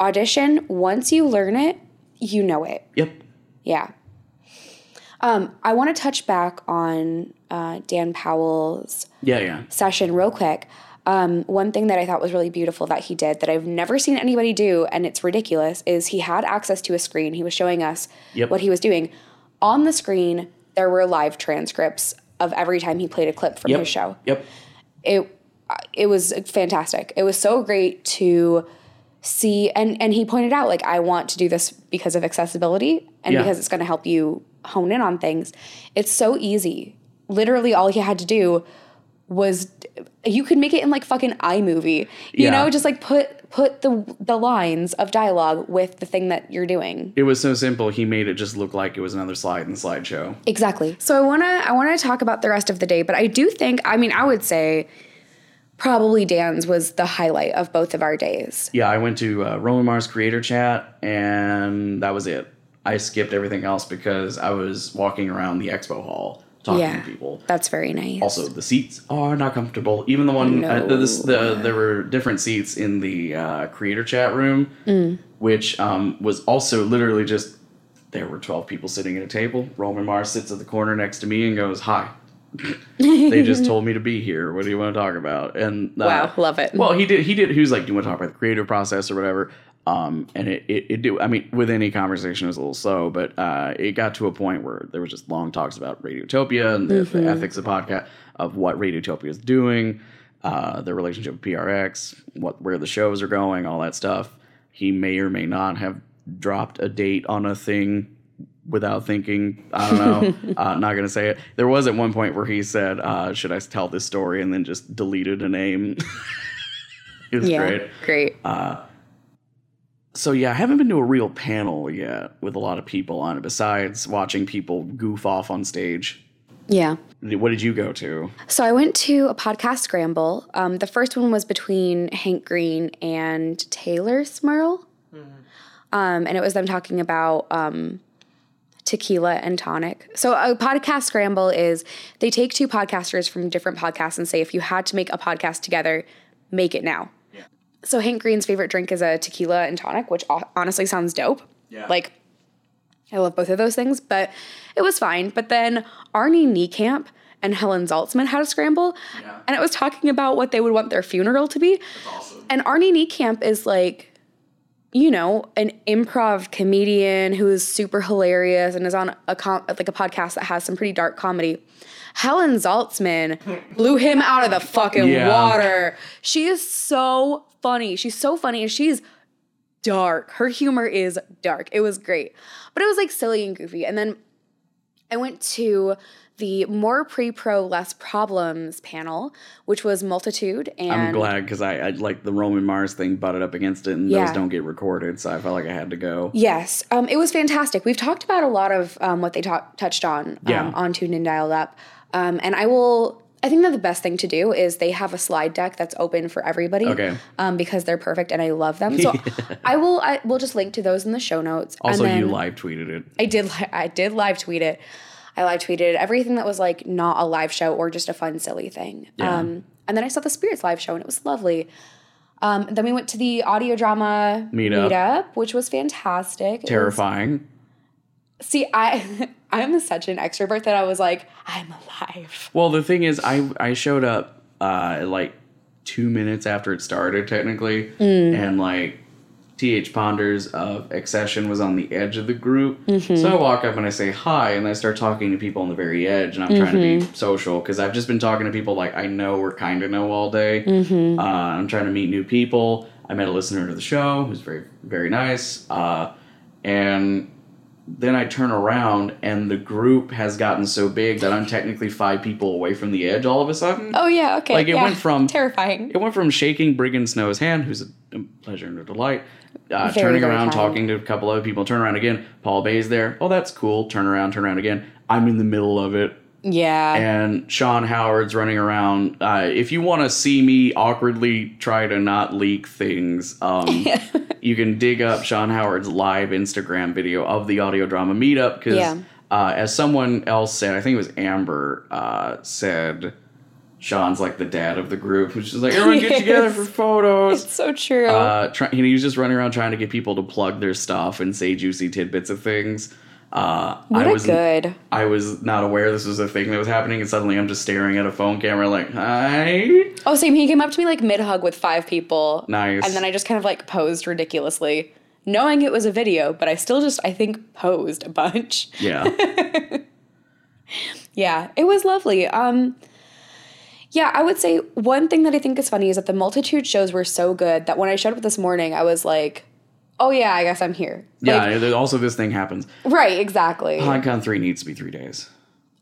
Audition once you learn it, you know it.
Yep.
Yeah. Um, I want to touch back on uh, Dan Powell's
Yeah. Yeah.
session real quick. Um, one thing that I thought was really beautiful that he did that I've never seen anybody do, and it's ridiculous, is he had access to a screen. He was showing us
Yep.
what he was doing. On the screen, there were live transcripts of every time he played a clip from
Yep.
his show
Yep.
it it was fantastic. It was so great to see and and he pointed out like I want to do this because of accessibility and
Yeah.
because it's going to help you hone in on things. It's so easy. Literally all he had to do was you could make it in like fucking iMovie. You
Yeah.
know, just like put put the the lines of dialogue with the thing that you're doing.
It was so simple. He made it just look like it was another slide in the slideshow.
Exactly. So I want to I want to talk about the rest of the day, but I do think I mean I would say probably Dan's was the highlight of both of our days.
Yeah, I went to uh, Roman Mars Creator Chat, and that was it. I skipped everything else because I was walking around the expo hall talking
Yeah.
to people.
That's very nice.
Also, the seats are not comfortable. Even the one, uh,
No.
this, the there were different seats in the uh, creator chat room,
Mm.
which um, was also literally just there were twelve people sitting at a table. Roman Mars sits at the corner next to me and goes, "Hi." they just told me to be here. What do you want to talk about? And uh,
Wow, love it.
Well, he did. He did. He was like, "Do you want to talk about the creative process or whatever?" Um, and it, it, it do. I mean, with any conversation, it was a little slow, but uh, it got to a point where there was just long talks about Radiotopia and the,
Mm-hmm.
the ethics of podcast of what Radiotopia is doing, uh, the relationship with PRX, what where the shows are going, all that stuff. He may or may not have dropped a date on a thing without thinking. I don't know. uh, not gonna say it. There was at one point where he said, uh, "Should I tell this story?" and then just deleted a name. It was
yeah,
great.
great.
So yeah, I haven't been to a real panel yet with a lot of people on it. Besides watching people goof off on stage.
yeah.
What did you go to?
So I went to a podcast scramble. Um, the first one was between Hank Green and Taylor Smurl. Um, and it was them talking about um, tequila and tonic. So a podcast scramble is they take two podcasters from different podcasts and say, if you had to make a podcast together, make it now. So Hank Green's favorite drink is a tequila and tonic, which honestly sounds dope.
Yeah.
Like I love both of those things, but it was fine. But then Arnie Niekamp and Helen Zaltzman had a scramble, and it was talking about what they would want their funeral to be. Awesome. And Arnie Niekamp is like, you know, an improv comedian who is super hilarious and is on a com- like a podcast that has some pretty dark comedy. Helen Zaltzman blew him out of the fucking
Yeah.
water. She is so funny. She's so funny and she's dark. Her humor is dark. It was great. But it was like silly and goofy. And then I went to the more pre-pro less problems panel, which was multitude and
I'm glad because I, I like the Roman Mars thing butted up against it, and
Yeah.
those don't get recorded, so I felt like I had to go.
Yes, um, it was fantastic. We've talked about a lot of um, what they ta- touched on um,
Yeah.
on Tuned and Dialed Up, um, and I will. I think that the best thing to do is they have a slide deck that's open for everybody.
Okay.
Um, because they're perfect and I love them. So I will. I will just link to those in the show notes.
Also, you live tweeted it.
I did. li- I did live tweet it. I live tweeted everything that was like not a live show or just a fun silly thing.
Yeah.
Um, and then I saw the Spirits live show and it was lovely. Um, then we went to the audio drama
Meetup.
meetup which was fantastic.
Terrifying.
See, I I'm such an extrovert that I was like, I'm alive.
Well, the thing is, I I showed up uh, like two minutes after it started, technically,
Mm.
and like Th Ponders of Accession was on the edge of the group.
Mm-hmm.
So I walk up and I say hi, and I start talking to people on the very edge, and I'm trying to
Mm-hmm.
be social because I've just been talking to people like I know or kind of know all day.
Mm-hmm.
Uh, I'm trying to meet new people. I met a listener to the show who's very very nice, uh, and then I turn around and the group has gotten so big that I'm technically five people away from the edge all of a sudden.
Oh yeah, okay.
Like, it
yeah.
went from-
terrifying.
It went from shaking Brigand Snow's hand, who's a, a pleasure and a delight, uh,
Very,
turning
very
around,
kind.
talking to a couple other people, turn around again. Paul Bae's there. Oh, that's cool. Turn around, turn around again. I'm in the middle of it.
Yeah.
And Sean Howard's running around. Uh, if you want to see me awkwardly try to not leak things, um, you can dig up Sean Howard's live Instagram video of the audio drama meetup. Because
Yeah.
uh, as someone else said, I think it was Amber uh, said, Sean's like the dad of the group, which is like everyone get together for photos.
it's so true.
Uh, try, he was just running around trying to get people to plug their stuff and say juicy tidbits of things. Uh,
what
I
a
was
good.
I was not aware this was a thing that was happening, and suddenly I'm just staring at a phone camera, like, "Hi,
Oh, same. He came up to me like mid hug with five people.
nice."
And then I just kind of like posed ridiculously, knowing it was a video, but I still just, I think, posed a bunch.
yeah,
Yeah, it was lovely. Um, yeah, I would say one thing that I think is funny is that the multitude shows were so good that when I showed up this morning, I was like, oh yeah, I guess I'm here.
yeah.
Like,
there- also, this thing happens.
right, exactly.
PodCon three needs to be three days.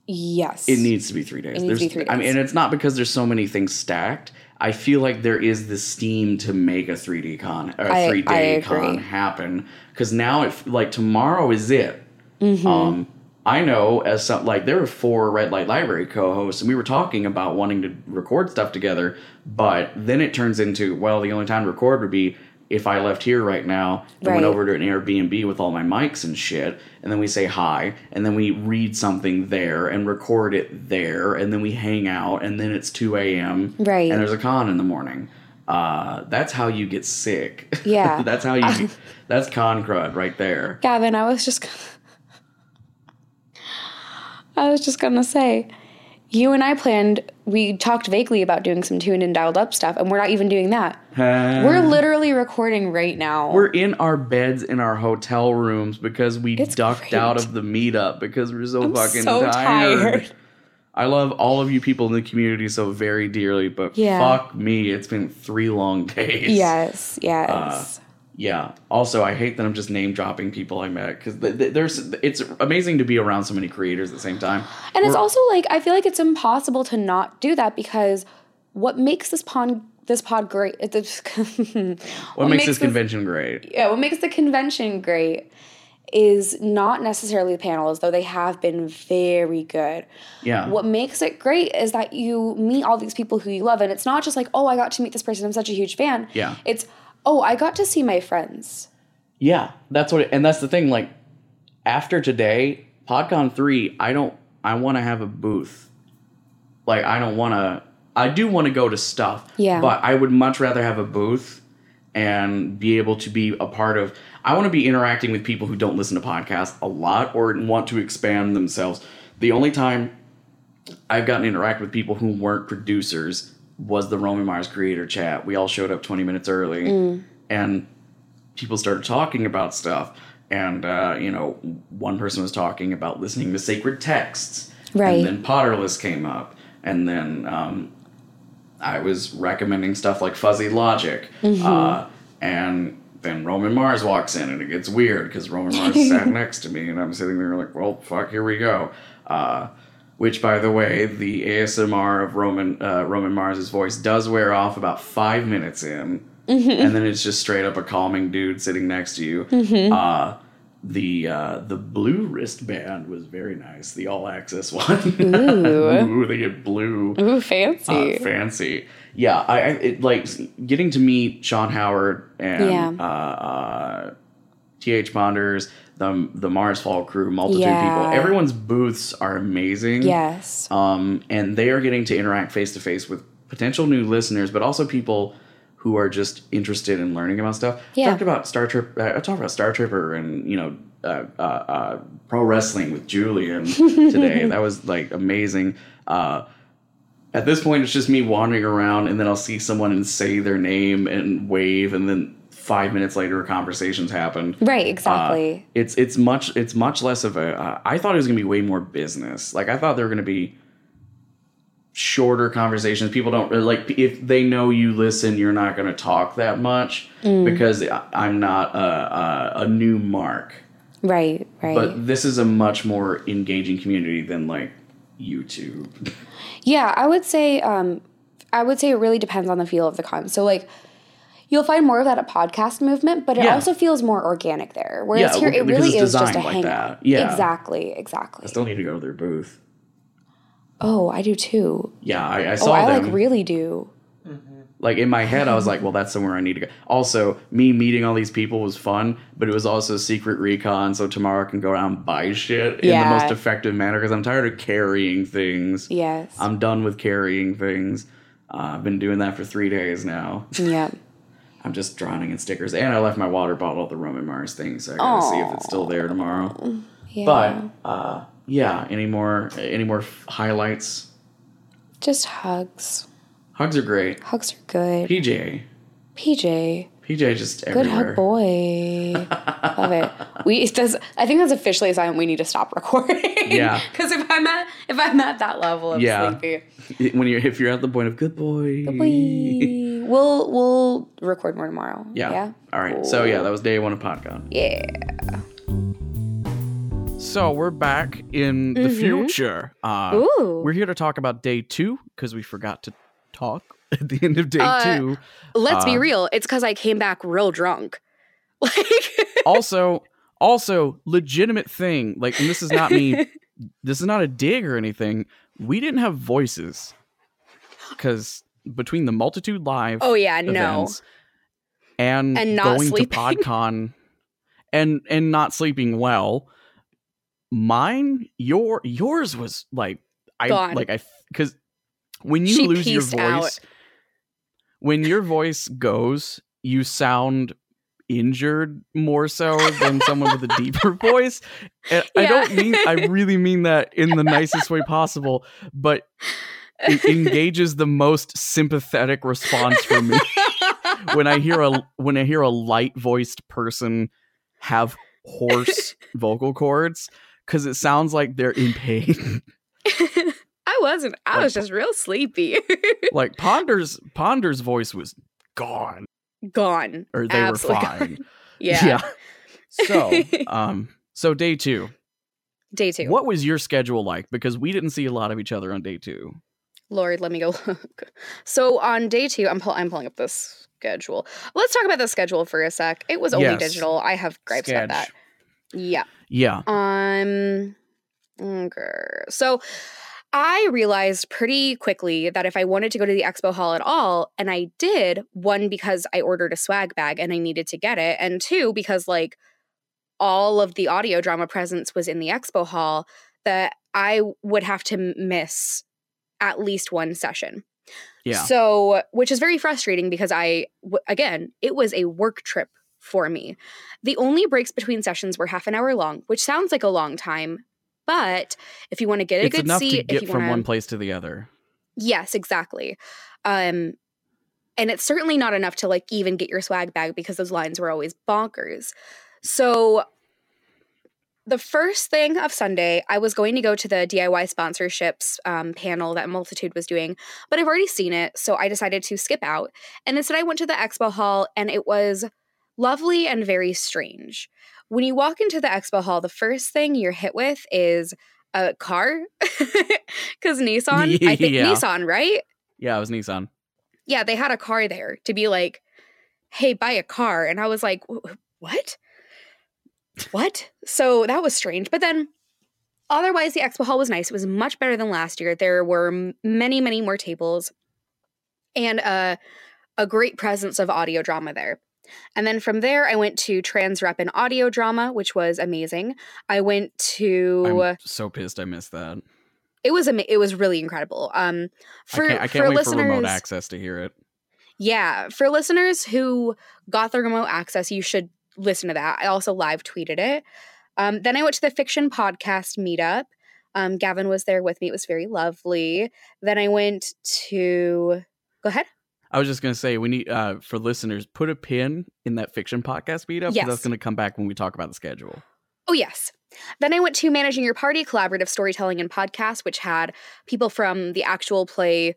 yes.
It needs to be three days.
needs to
There's,
be three
I mean,
days.
and it's not because there's so many things stacked. I feel like there is the steam to make a 3D con or a three day con happen because now it like tomorrow is it.
Mm-hmm.
Um, I know as some like there were four Red Light Library co-hosts and we were talking about wanting to record stuff together, but then it turns into well the only time to record would be if I left here right now and went over to an Airbnb with all my mics and shit, and then we say hi, and then we read something there and record it there, and then we hang out, and then it's 2 a.m.
Right.
And there's a con in the morning. Uh, that's how you get sick.
Yeah.
that's how you. that's con crud right there.
Gavin, I was just gonna, I was just gonna say, you and I planned. We talked vaguely about doing some tuned and dialed up stuff, and we're not even doing that. We're literally recording right now.
We're in our beds in our hotel rooms because we
It's
ducked
great.
out of the meetup because we're so fucking
so
tired.
tired.
I love all of you people in the community so very dearly, but
Yeah.
fuck me, it's been three long days.
yes, yes.
Uh, Yeah. Also, I hate that I'm just name dropping people I met because th- th- there's it's amazing to be around so many creators at the same time.
and it's
We're-
also like I feel like it's impossible to not do that because what makes this pond this pod great. This,
What, makes this convention great?
yeah, what makes the convention great is not necessarily the panels, though they have been very good.
Yeah.
What makes it great is that you meet all these people who you love, and it's not just like, oh, I got to meet this person. I'm such a huge fan.
Yeah.
It's, oh, I got to see my friends.
Yeah, that's what, it, and that's the thing. Like after today, PodCon three, I don't, I want to have a booth. Like I don't want to. I do want to go to stuff.
Yeah.
But I would much rather have a booth and be able to be a part of. I want to be interacting with people who don't listen to podcasts a lot or want to expand themselves. The only time I've gotten to interact with people who weren't producers was the Roman Mars creator chat. We all showed up 20 minutes early and people started talking about stuff. And, uh, you know, one person was talking about listening to sacred texts.
Right.
And then Potterless came up. And then um, I was recommending stuff like Fuzzy Logic. Uh, and then Roman Mars walks in and it gets weird because Roman Mars sat next to me and I'm sitting there like, well, fuck, here we go. Uh, which, by the way, the ASMR of Roman uh, Roman Mars's voice does wear off about five minutes in, and then it's just straight up a calming dude sitting next to you. Uh, the uh, the blue wristband was very nice. The all access one.
Ooh.
Ooh, they get blue
Ooh, fancy.
uh, fancy. Yeah, I, I it, like getting to meet Sean Howard and
Yeah.
uh, uh, Th Ponders, the the Marsfall crew, multitude
Yeah.
people. Everyone's booths are amazing.
yes.
Um, and they are getting to interact face to face with potential new listeners, but also people who are just interested in learning about stuff.
Yeah.
Talked about Star Trip. Uh, I talked about Star Tripper and you know uh, uh, uh, pro wrestling with Julian today. that was like amazing. Uh, at this point, it's just me wandering around, and then I'll see someone and say their name and wave, and then five minutes later, conversations happen.
Right,
Uh,
exactly.
it's it's much it's much less of a. Uh, I thought it was gonna be way more business. Like I thought there were gonna be shorter conversations. People don't really like if they know you listen, you're not gonna talk that much
Mm.
because I- I'm not a, a, a new mark.
right, right.
But this is a much more engaging community than like YouTube.
Yeah, I would say um I would say it really depends on the feel of the con. So like you'll find more of that at podcast movement, but it
Yeah.
also feels more organic there. Whereas
Yeah,
here it really
it's
is just a
designed like
hangout.
that. Yeah.
Exactly, exactly.
I still need to go to their booth.
Oh, I do too.
Yeah, I, I
Oh,
saw
I
them.
like really do.
like in my head i was like well that's somewhere i need to go also me meeting all these people was fun but it was also secret recon so tomorrow i can go out and buy shit in the most effective manner because i'm tired of carrying things
Yes.
i'm done with carrying things uh, i've been doing that for three days now
yeah.
I'm just drowning in stickers and i left my water bottle at the roman mars thing so i gotta see if it's still there tomorrow
Yeah.
but uh, yeah any more any more f- highlights
just hugs.
hugs are great
Hugs are good.
pj
PJ.
pj just
Good hug boy. Love it. We that's I think that's officially a sign we need to stop recording.
Yeah.
Because if I'm at if I'm at that level of
Yeah.
sleepy.
when you're if you're at the point of good boy.
We we'll we'll record more tomorrow.
Yeah.
Yeah.
All right. So yeah, that was day one of PodCon.
Yeah.
So we're back in the future. Uh,
Mm-hmm. Ooh.
We're here to talk about day two because we forgot to talk at the end of day
Uh,
two.
Let's be
Uh,
real. It's because I came back real drunk. Like
also, also legitimate thing. Like, and this is not me. this is not a dig or anything. We didn't have voices because between the multitude live.
Oh yeah, no.
and,
And not
going
sleeping.
to PodCon and and not sleeping well. Mine, your yours was like I
Gone.
like I because when you
She
lose your voice,
out.
when your voice goes, you sound injured more so than someone with a deeper voice. And I don't mean I really mean that in the nicest way possible, but engages the most sympathetic response from me when I hear a when I hear a light voiced person have hoarse vocal cords because it sounds like they're in pain.
I wasn't. I
Like-
was just real sleepy.
like Ponder's Ponder's voice was gone,
gone.
or they
Absolutely
were
gone.
fine.
Yeah.
So, um, so day two.
Day two.
What was your schedule like? Because we didn't see a lot of each other on day two.
Lord, let me go look. So on day two, I'm pull- I'm pulling up this schedule. Let's talk about the schedule for a sec. It was only
Yes.
digital. I have gripes about that. Yeah.
Yeah.
Um. Okay. So I realized pretty quickly that if I wanted to go to the expo hall at all, and I did, one because I ordered a swag bag and I needed to get it, and two because like all of the audio drama presence was in the expo hall, that I would have to miss at least one session.
Yeah.
So, which is very frustrating because I, w- again, it was a work trip for me. The only breaks between sessions were half an hour long, which sounds like a long time. But if you want to get a
it's
good seat,
to
if
get
you
from
want
one place to the other.
yes, exactly. Um, and it's certainly not enough to like even get your swag bag because those lines were always bonkers. So the first thing of Sunday, I was going to go to the DIY sponsorships um, panel that Multitude was doing, but I've already seen it, so I decided to skip out. And instead, I went to the expo hall, and it was lovely and very strange. When you walk into the expo hall, the first thing you're hit with is a car, because Nissan, I think. Nissan, right?
Yeah, it was Nissan.
yeah, they had a car there to be like, hey, buy a car. And I was like, "Wh- wh- what? What? So that was strange. But then otherwise, the expo hall was nice. It was much better than last year. There were many, many more tables and uh, a great presence of audio drama there. And then from there, I went to Trans Rep and Audio Drama, which was amazing. I went to
I'm so pissed I missed that.
it was ama- it was really incredible. Um, for
I can't, I
for
can't wait
listeners,
for remote access to hear it.
Yeah, for listeners who got the remote access, you should listen to that. I also live tweeted it. Um, then I went to the fiction podcast meetup. Um, Gavin was there with me. It was very lovely. Then I went to. Go ahead.
I was just gonna say we need uh for listeners put a pin in that fiction podcast meetup.
Yes.
That's gonna come back when we talk about the schedule.
Oh, yes. Then I went to Managing Your Party Collaborative Storytelling and Podcast, which had people from the actual play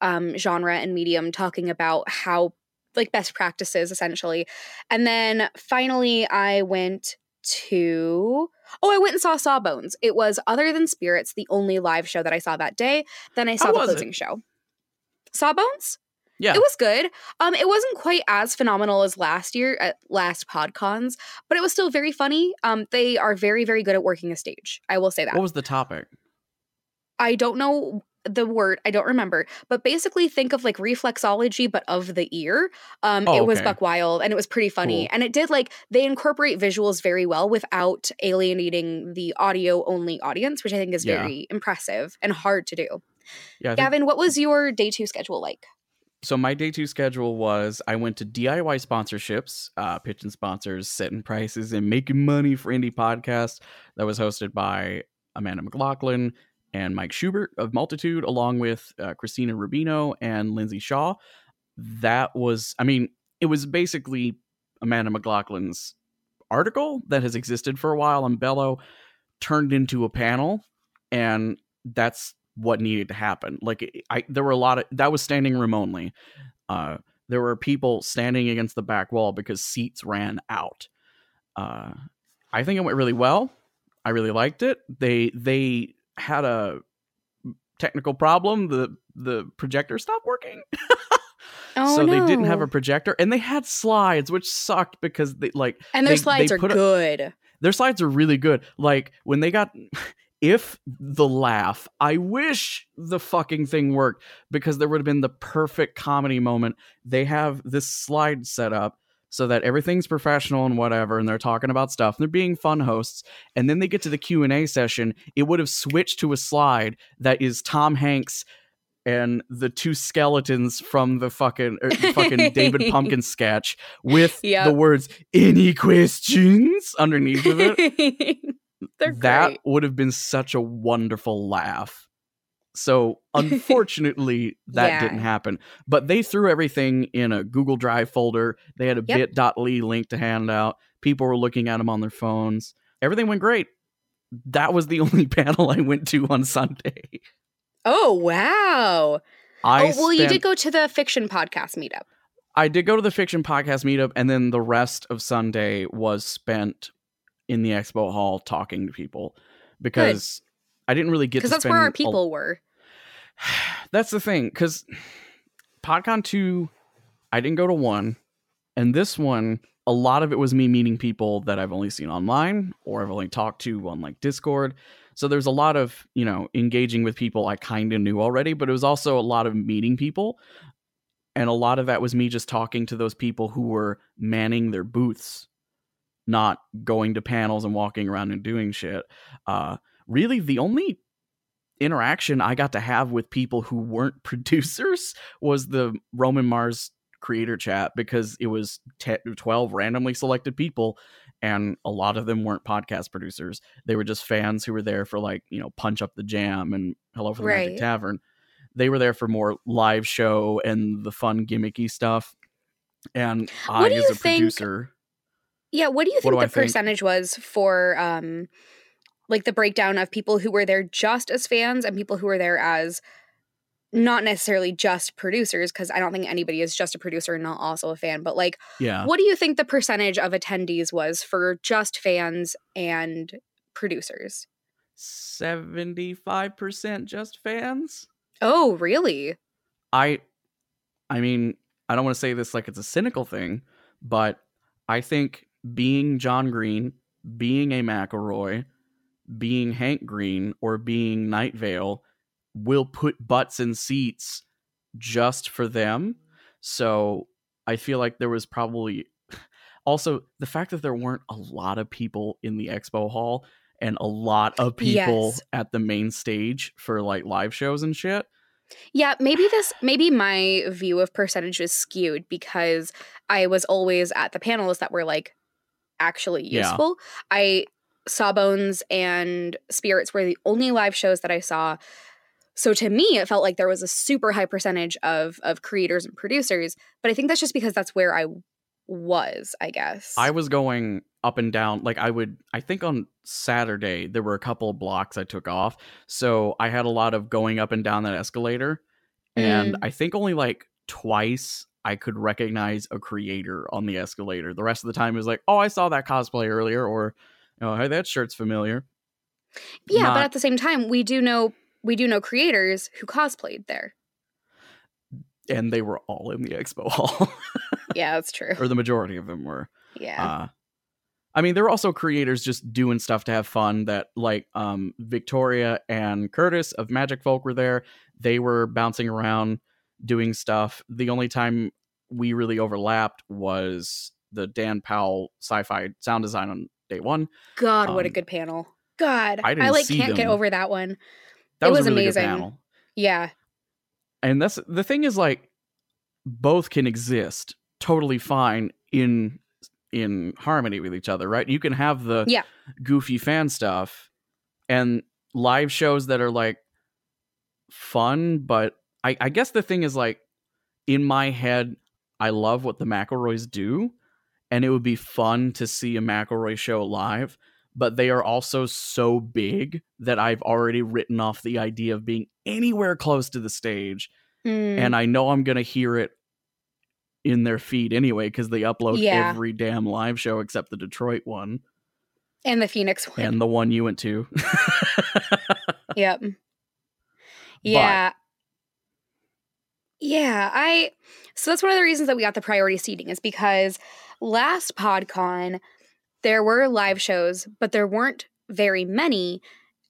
um, genre and medium talking about how, like, best practices essentially. And then finally, I went to. Oh, I went and saw Sawbones. It was, other than Spirits, the only live show that I saw that day. Then I saw
How
the
was it?
closing show. Sawbones?
Yeah.
It was good. Um, it wasn't quite as phenomenal as last year at last PodCons, but it was still very funny. Um, they are very, very good at working a stage. I will say that.
what was the topic?
I don't know the word. I don't remember, but basically think of like reflexology, but of the ear. Um,
Oh,
it was
okay.
Buck Wild, and it was pretty funny.
Cool.
And it did like they incorporate visuals very well without alienating the audio only audience, which I think is
Yeah.
very impressive and hard to do.
Yeah, I think-
Gavin, what was your day two schedule like?
so my day two schedule was I went to DIY sponsorships, uh, pitching sponsors, setting prices, and making money for indie podcasts. That was hosted by Amanda McLaughlin and Mike Schubert of Multitude, along with uh, Christina Rubino and Lindsay Shaw. That was, I mean, it was basically Amanda McLaughlin's article that has existed for a while on Bello turned into a panel, and that's what needed to happen. Like I there were a lot of that was standing room only. Uh there were people standing against the back wall because seats ran out. Uh I think it went really well. I really liked it. They they had a technical problem. The the projector stopped working.
Oh
so they didn't have a projector and they had slides which sucked because they like
and their
they- they
slides are
put a-
good.
their slides are really good. Like when they got if the laugh, I wish the fucking thing worked because there would have been the perfect comedy moment. They have this slide set up so that everything's professional and whatever and they're talking about stuff and they're being fun hosts and then they get to the Q&A session it would have switched to a slide that is Tom Hanks and the two skeletons from the fucking er, fucking David Pumpkin sketch with
Yep.
the words any questions underneath of it that would have been such a wonderful laugh. So unfortunately, that
Yeah.
didn't happen. But they threw everything in a Google Drive folder. They had a
Yep.
bit.ly link to hand out. People were looking at them on their phones. Everything went great. That was the only panel I went to on Sunday.
Oh wow!
I
oh well, you did go to the fiction podcast meetup.
I did go to the fiction podcast meetup, and then the rest of Sunday was spent in the expo hall talking to people because I didn't really get to
because that's where our
a-
people were.
that's the thing because PodCon two, I didn't go to one, and this one, a lot of it was me meeting people that I've only seen online or I've only talked to on like Discord. So there's a lot of you know engaging with people I kind of knew already, but it was also a lot of meeting people, and a lot of that was me just talking to those people who were manning their booths, not going to panels and walking around and doing shit. Uh, really, the only interaction I got to have with people who weren't producers was the Roman Mars creator chat because it was 10, 12 randomly selected people and a lot of them weren't podcast producers. They were just fans who were there for like, you know, Punch Up the Jam and Hello from the
Right.
Magic Tavern. They were there for more live show and the fun gimmicky stuff. And I
What do
as a
think-
producer,
Yeah, what do you think
I
the
think?
percentage was for um like the breakdown of people who were there just as fans and people who were there as not necessarily just producers because I don't think anybody is just a producer and not also a fan, but like
yeah.
what do you think the percentage of attendees was for just fans and producers?
75% just fans?
Oh, really?
I I mean, I don't want to say this like it's a cynical thing, but I think being John Green, being a McElroy, being Hank Green, or being Night Vale will put butts in seats just for them. So I feel like there was probably also the fact that there weren't a lot of people in the expo hall and a lot of people
Yes.
at the main stage for like live shows and shit.
Yeah, maybe this maybe my view of percentage is skewed because I was always at the panels that were like actually
Yeah.
useful. I Sawbones and Spirits were the only live shows that I saw. So to me, it felt like there was a super high percentage of of creators and producers, but I think that's just because that's where I was, I guess.
I was going up and down. Like I would, I think on Saturday there were a couple of blocks I took off, so I had a lot of going up and down that escalator, and
Mm.
I think only like twice I could recognize a creator on the escalator. The rest of the time it was like, oh, I saw that cosplay earlier, or oh, hey, that shirt's familiar.
yeah, but at the same time, we do know we do know creators who cosplayed there.
And they were all in the expo hall,
Yeah, that's true.
or the majority of them were.
Yeah.
Uh, I mean, there were also creators just doing stuff to have fun. That like um, Victoria and Curtis of Magic Folk were there. They were bouncing around doing stuff. The only time we really overlapped was the Dan Powell sci-fi sound design on day one.
God, what a
Um,
good panel. God,
I
I, like can't get over that one.
That
It
was,
was
a really
amazing.
good panel.
Yeah.
And that's the thing is like both can exist totally fine in in harmony with each other, right? You can have the
Yeah.
goofy fan stuff and live shows that are like fun, but I, I guess the thing is like in my head, I love what the McElroys do, and it would be fun to see a McElroy show live. But they are also so big that I've already written off the idea of being anywhere close to the stage
Mm,
and I know I'm gonna hear it in their feed anyway because they upload
Yeah.
every damn live show except the Detroit one
and the Phoenix one.
and the one you went to.
Yep. Yeah. Yeah, I so that's one of the reasons that we got the priority seating is because last PodCon there were live shows, but there weren't very many.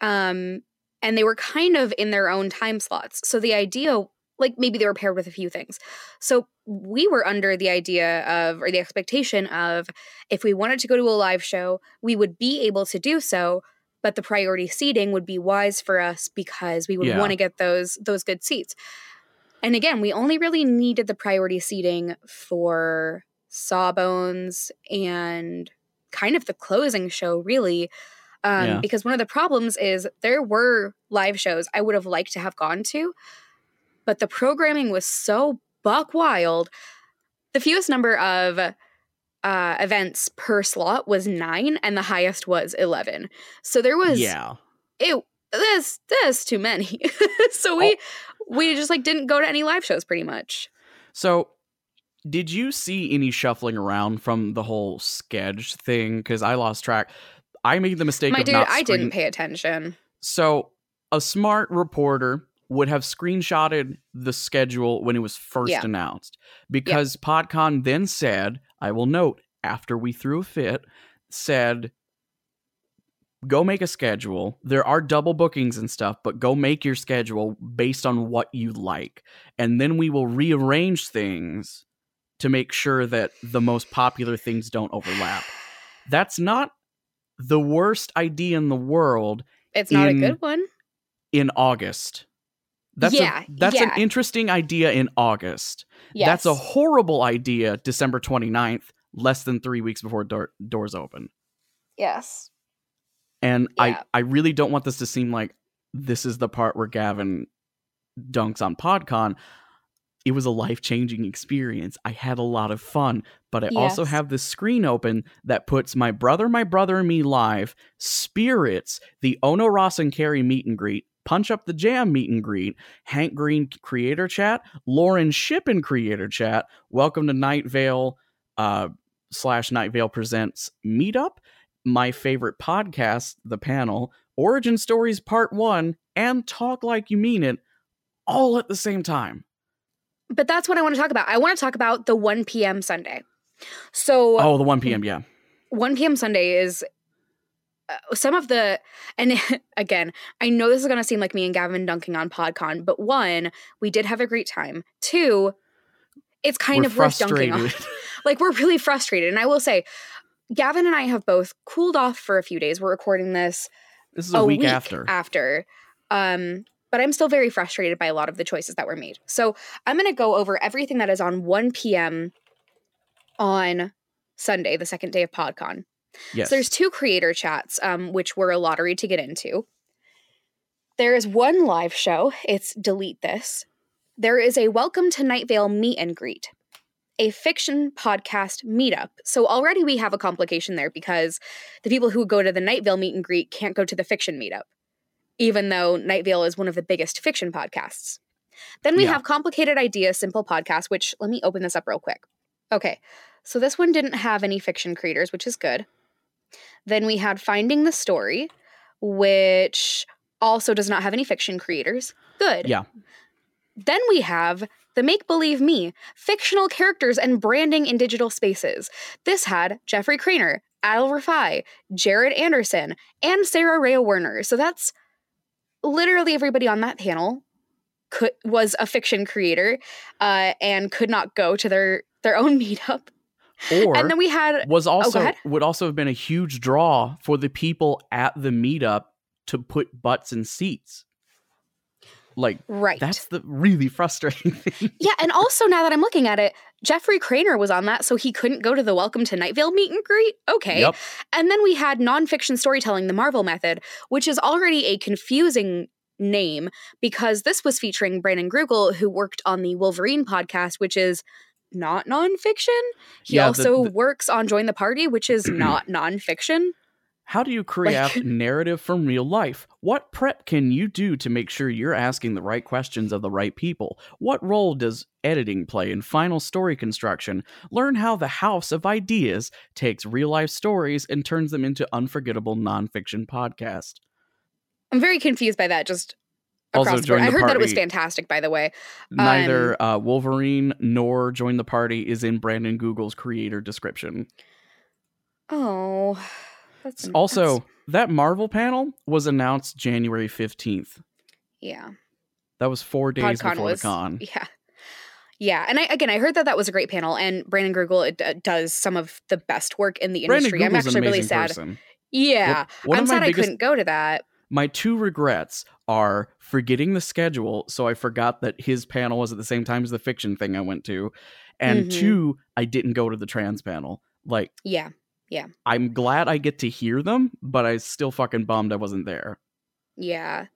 Um and they were kind of in their own time slots. So the idea like maybe they were paired with a few things. So we were under the idea of or the expectation of if we wanted to go to a live show, we would be able to do so, but the priority seating would be wise for us because we would
Yeah.
want to get those those good seats. And again, we only really needed the priority seating for Sawbones and kind of the closing show, really. Um,
Yeah.
Because one of the problems is there were live shows I would have liked to have gone to, but the programming was so buck wild. The fewest number of uh, events per slot was nine, and the highest was 11. So there was
yeah.
it this this too many so we we just like didn't go to any live shows pretty much
So, did you see any shuffling around from the whole sketch thing? Because I lost track. I made the mistake
my
of
dude
not
i didn't pay attention
So, a smart reporter would have screenshotted the schedule when it was first
Yeah.
announced because PodCon then said, I will note after we threw a fit, said, go make a schedule. There are double bookings and stuff, but go make your schedule based on what you like. And then we will rearrange things to make sure that the most popular things don't overlap. That's not the worst idea in the world
It's not
in-
a good one.
in August. That's
Yeah,
a, that's
yeah.
an interesting idea in August.
Yes.
That's a horrible idea December 29th, less than 3 weeks before door, doors open.
yes.
And
Yeah.
I I really don't want this to seem like this is the part where Gavin dunks on PodCon. It was a life-changing experience. I had a lot of fun, but I also have this screen open that puts my brother, my brother and me live, Spirits, the Ono Ross and Carrie meet and greet, Punch Up the Jam meet and greet, Hank Green creator chat, Lauren Shippen creator chat, welcome to Night Vale uh, slash Night Vale presents meetup, my favorite podcast, The Panel, Origin Stories Part 1, and Talk Like You Mean It all at the same time.
But that's what I want to talk about. I want to talk about the 1 p.m. Sunday. So
Oh, the 1 p.m., yeah.
1 p.m. Sunday is uh, some of the, and again, I know this is going to seem like me and Gavin dunking on PodCon, but one, we did have a great time. Two, it's kind
We're
of worth dunking on. like we're really frustrated. And I will say, Gavin and I have both cooled off for a few days. We're recording this
this is a, week, after.
After. Um, but I'm still very frustrated by a lot of the choices that were made. So I'm going to go over everything that is on 1 p.m. on Sunday, the second day of PodCon.
yes.
So there's two creator chats, um, which were a lottery to get into. There is one live show. It's Delete This. There is a Welcome to Night Vale meet and greet, a fiction podcast meetup. So already we have a complication there because the people who go to the Night Vale meet and greet can't go to the fiction meetup, even though Night Vale is one of the biggest fiction podcasts. Then we
Yeah.
have Complicated Idea Simple Podcast, which let me open this up real quick. Okay, so this one didn't have any fiction creators, which is good. Then we had Finding the Story, which also does not have any fiction creators. Good.
Yeah.
Then we have The Make Believe Me, fictional characters and branding in digital spaces. This had Jeffrey Cranor, Adel Rafai, Jared Anderson, and Sarah Rhea Werner. So that's literally everybody on that panel could was a fiction creator uh, and could not go to their their own meetup.
or
and then we had
was also
ahead.
would also have been a huge draw for the people at the meetup to put butts in seats. Like
right.
that's the really frustrating thing.
Yeah, and also now that I'm looking at it, Jeffrey Cranor was on that, so he couldn't go to the Welcome to Night Vale meet and greet. Okay.
Yep.
And then we had nonfiction storytelling, the Marvel Method, which is already a confusing name because this was featuring Brandon Grugel, who worked on the Wolverine podcast, which is not nonfiction. He
Yeah, the-
also
the-
works on Join the Party, which is not nonfiction.
How do you create narrative from real life? What prep can you do to make sure you're asking the right questions of the right people? What role does editing play in final story construction? Learn how the house of ideas takes real life stories and turns them into unforgettable nonfiction podcast.
I'm very confused by that. Just
Also,
across the
Join
board. I heard that it was fantastic, by the way.
Neither uh, Wolverine nor Join the Party is in Brandon Grugel's creator description.
Oh, that's
Also,
that's-
that Marvel panel was announced January 15th.
yeah.
That was four days
PodCon
before
was
the con.
yeah yeah and I, again i heard that that was a great panel and brandon grugel it, uh, does some of the best work in the industry i'm actually really sad
person.
yeah
One
i'm sad i couldn't go to that
My two regrets are forgetting the schedule, so I forgot that his panel was at the same time as the fiction thing I went to, and
Mhm.
two, I didn't go to the trans panel. Like,
yeah
I'm glad I get to hear them, but I still fucking bummed I wasn't there.
yeah.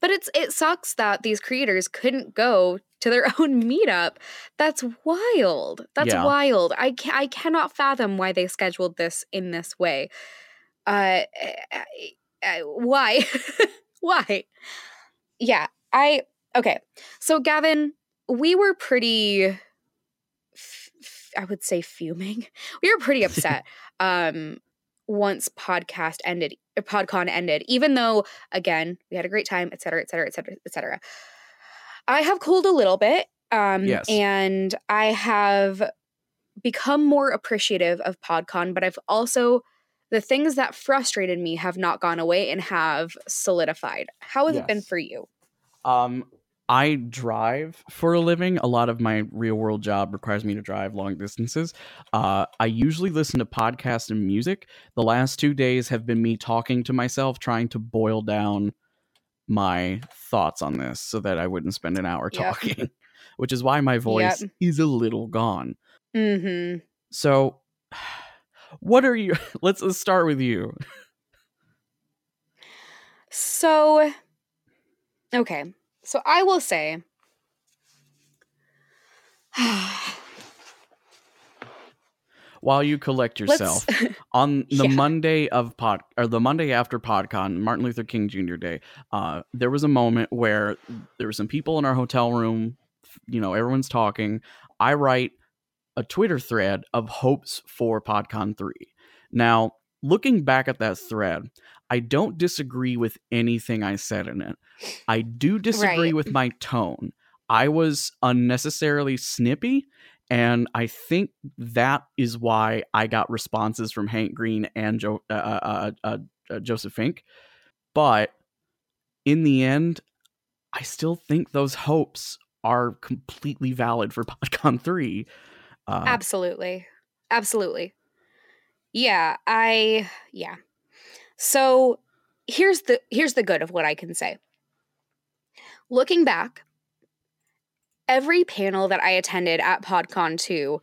But it's it sucks that these creators couldn't go to their own meetup. That's wild. That's
Yeah.
wild. I ca- i cannot fathom why they scheduled this in this way. Uh, uh, uh, why? Why? Yeah i okay. So gavin we were pretty i would say fuming we were pretty upset um once podcast ended uh, podcon ended even though again we had a great time et cetera et cetera et cetera et cetera I have cooled a little bit. Um,
Yes.
And I have become more appreciative of PodCon, but I've also, the things that frustrated me have not gone away and have solidified. How has it been for you?
Um, I drive for a living. A lot of my real world job requires me to drive long distances. Uh, I usually listen to podcasts and music. The last two days have been me talking to myself, trying to boil down my thoughts on this so that I wouldn't spend an hour
Yep.
talking, which is why my voice
Yep.
is a little gone.
hmm
So, what are you? Let's, let's start with you.
So, okay. So I will say,
While you collect yourself, on the
Yeah.
Monday of pod or the Monday after PodCon, Martin Luther King Jr. Day, uh, there was a moment where there were some people in our hotel room. You know, everyone's talking. I write a Twitter thread of hopes for PodCon three. Now, looking back at that thread, I don't disagree with anything I said in it. I do disagree
Right.
with my tone. I was unnecessarily snippy, and I think that is why I got responses from Hank Green and jo- uh, uh, uh, uh, Joseph Fink. But in the end, I still think those hopes are completely valid for PodCon three. Uh,
Absolutely. Absolutely. Yeah, I yeah. So here's the here's the good of what I can say. Looking back, every panel that I attended at PodCon 2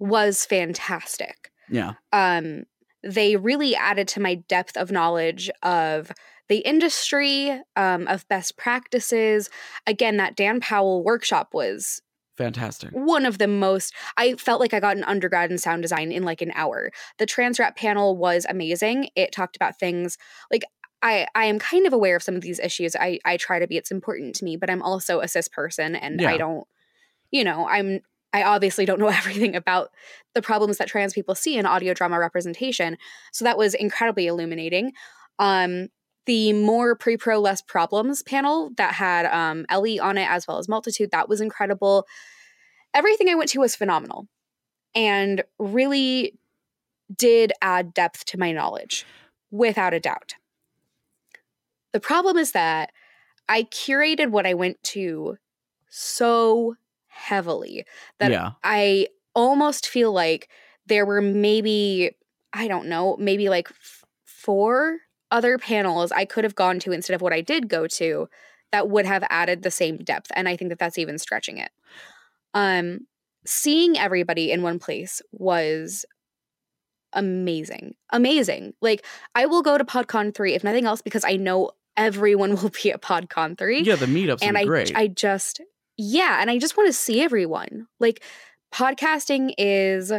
was fantastic.
yeah,
Um they really added to my depth of knowledge of the industry, um, of best practices. Again, that Dan Powell workshop was
fantastic.
one of the most i felt like i got an undergrad in sound design in like an hour. The trans rep panel was amazing. It talked about things like i i am kind of aware of some of these issues. I i try to be it's important to me but i'm also a cis person and
Yeah.
i don't you know i'm i obviously don't know everything about the problems that trans people see in audio drama representation. So that was incredibly illuminating. Um the more pre-pro less problems panel that had um, ellie on it as well as multitude that was incredible. Everything i went to was phenomenal and really did add depth to my knowledge without a doubt. The problem is that i curated what i went to so heavily that
yeah,
I almost feel like there were maybe, I don't know, maybe like f- four other panels I could have gone to instead of what I did go to that would have added the same depth. And I think that that's even stretching it. Um, seeing everybody in one place was amazing. Amazing. Like, I will go to PodCon 3, if nothing else, because I know everyone will be at PodCon 3
yeah. The meetups
and
are
I
great.
I just yeah, and I just want to see everyone. Like podcasting is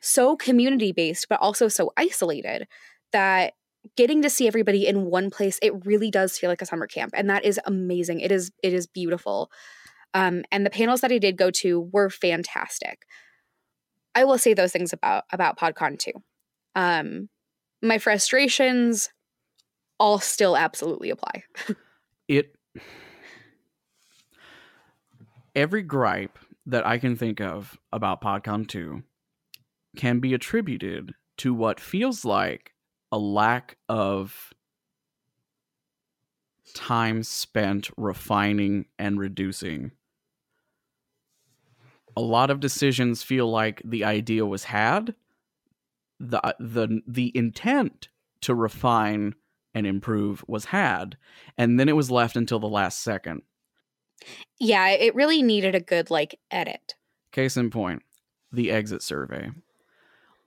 so community based but also so isolated that getting to see everybody in one place it really does feel like a summer camp and that is amazing. It is it is beautiful. Um and the panels that I did go to were fantastic. I will say those things about about PodCon too. Um my frustrations all still absolutely apply.
it every gripe that I can think of about PodCon 2 can be attributed to what feels like a lack of time spent refining and reducing. A lot of decisions feel like the idea was had, the uh, the the intent to refine and improve was had, and then it was left until the last second.
Yeah, it really needed a good like edit.
Case in point, the exit survey.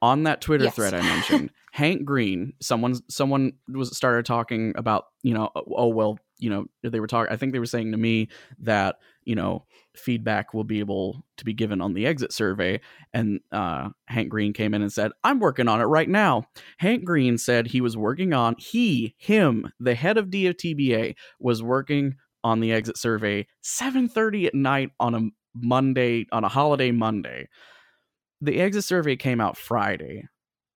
On that Twitter
Yes.
thread I mentioned, Hank Green, someone someone was started talking about, you know, oh well, you know, they were talking I think they were saying to me that, you know, feedback will be able to be given on the exit survey and uh Hank Green came in and said, "I'm working on it right now." Hank Green said he was working on he, him, the head of DFTBA was working on the exit survey 7:30 at night on a Monday on a holiday Monday. The exit survey came out Friday.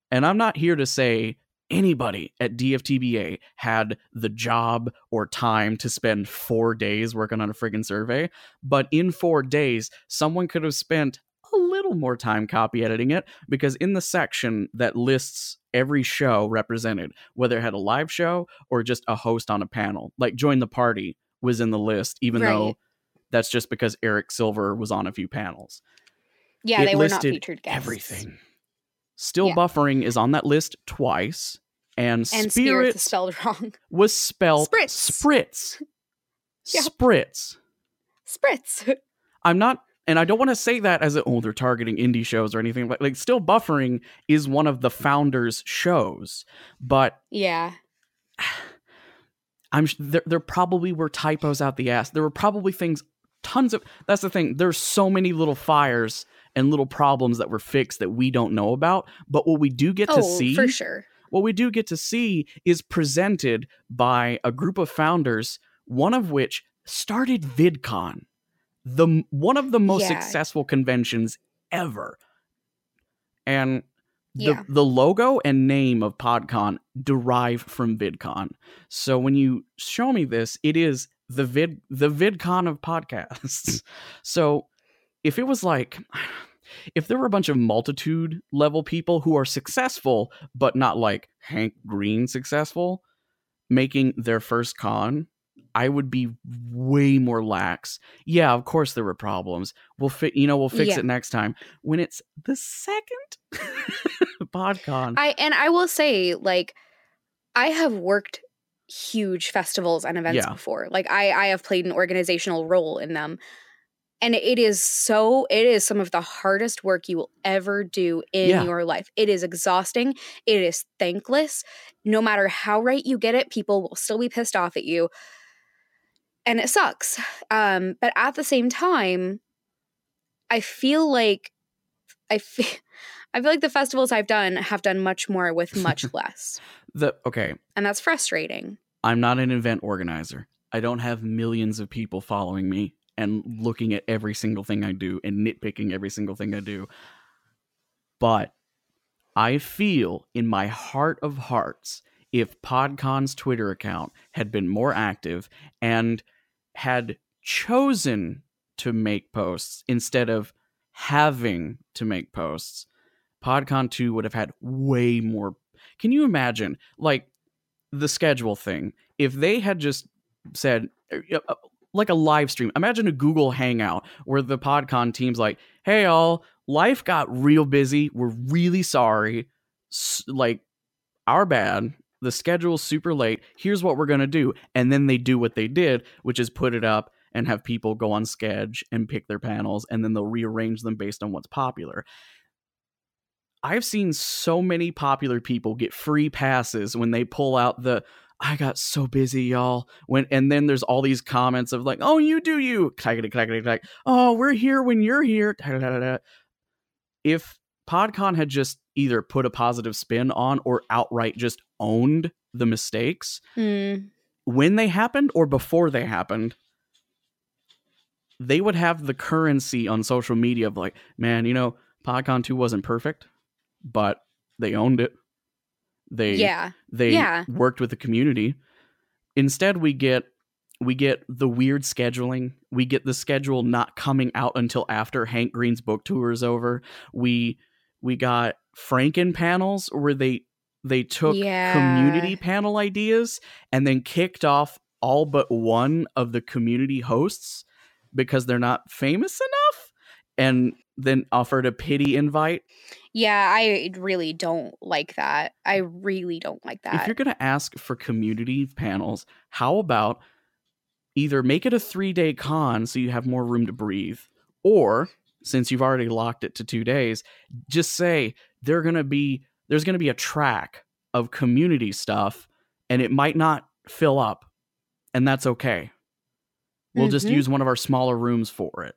And I'm not here to say anybody at DFTBA had the job or time to spend four days working on a friggin' survey, but in four days, someone could have spent a little more time copy editing it because in the section that lists every show represented, whether it had a live show or just a host on a panel, like Join the Party was in the list, even
Right.
though that's just because Eric Silver was on a few panels.
Yeah,
It
they were not featured guests.
Everything. Still
Yeah.
buffering is on that list twice, and,
And is spelled wrong.
was spelled
Spritz.
spritz.
Yep.
Spritz.
Spritz.
I'm not, and I don't want to say that as a, oh they're targeting indie shows or anything. But like, still buffering is one of the founders' shows, but
yeah.
I'm there. There probably were typos out the ass. There were probably things, tons of. That's the thing. There's so many little fires and little problems that were fixed that we don't know about. But what we do get
Oh,
to see,
for sure.
what we do get to see is presented by a group of founders, one of which started VidCon, the one of the most
Yeah.
successful conventions ever. And the,
Yeah.
the logo and name of PodCon derive from VidCon. So when you show me this, it is the vid the VidCon of podcasts. so if it was like if there were a bunch of multitude level people who are successful but not like Hank Green successful making their first con, I would be way more lax. Yeah, of course there were problems. We'll fi- you know, we'll fix
Yeah.
it next time. When it's the second PodCon.
I and I will say, like, I have worked huge festivals and events
Yeah.
before. Like I I have played an organizational role in them. And it is so it is some of the hardest work you will ever do in
Yeah.
your life. It is exhausting. It is thankless. No matter how right you get it, people will still be pissed off at you. And it sucks. Um, but at the same time, I feel like I feel I feel like the festivals I've done have done much more with much less.
the okay,
And that's frustrating.
I'm not an event organizer. I don't have millions of people following me and looking at every single thing I do and nitpicking every single thing I do. But I feel in my heart of hearts if PodCon's Twitter account had been more active and had chosen to make posts instead of having to make posts, PodCon 2 would have had way more. Can you imagine? Like, the schedule thing. If they had just said uh, uh, like a live stream, imagine a Google Hangout where the PodCon team's like, "Hey, all, life got real busy. We're really sorry. S- like, our bad. The schedule's super late. Here's what we're gonna do." And then they do what they did, which is put it up and have people go on Sketch and pick their panels, and then they'll rearrange them based on what's popular. I've seen so many popular people get free passes when they pull out the I got so busy, y'all. When and then there's all these comments of like, "Oh, you do you." Clackety, clackety, clack. Oh, we're here when you're here. If PodCon had just either put a positive spin on or outright just owned the mistakes
Mm,
when they happened or before they happened, they would have the currency on social media of like, man, you know, PodCon 2 wasn't perfect, but they owned it. They
yeah.
they
Yeah.
worked with the community. Instead, we get we get the weird scheduling. We get the schedule not coming out until after Hank Green's book tour is over. We we got Franken panels where they they took
Yeah.
community panel ideas and then kicked off all but one of the community hosts because they're not famous enough and then offered a pity invite
Yeah, I really don't like that. I really don't like that.
if you're going to ask for community panels, how about either make it a three day con so you have more room to breathe, or since you've already locked it to two days, just say they're going to be there's going to be a track of community stuff, and it might not fill up, and that's okay. We'll just
Mhm.
use one of our smaller rooms for it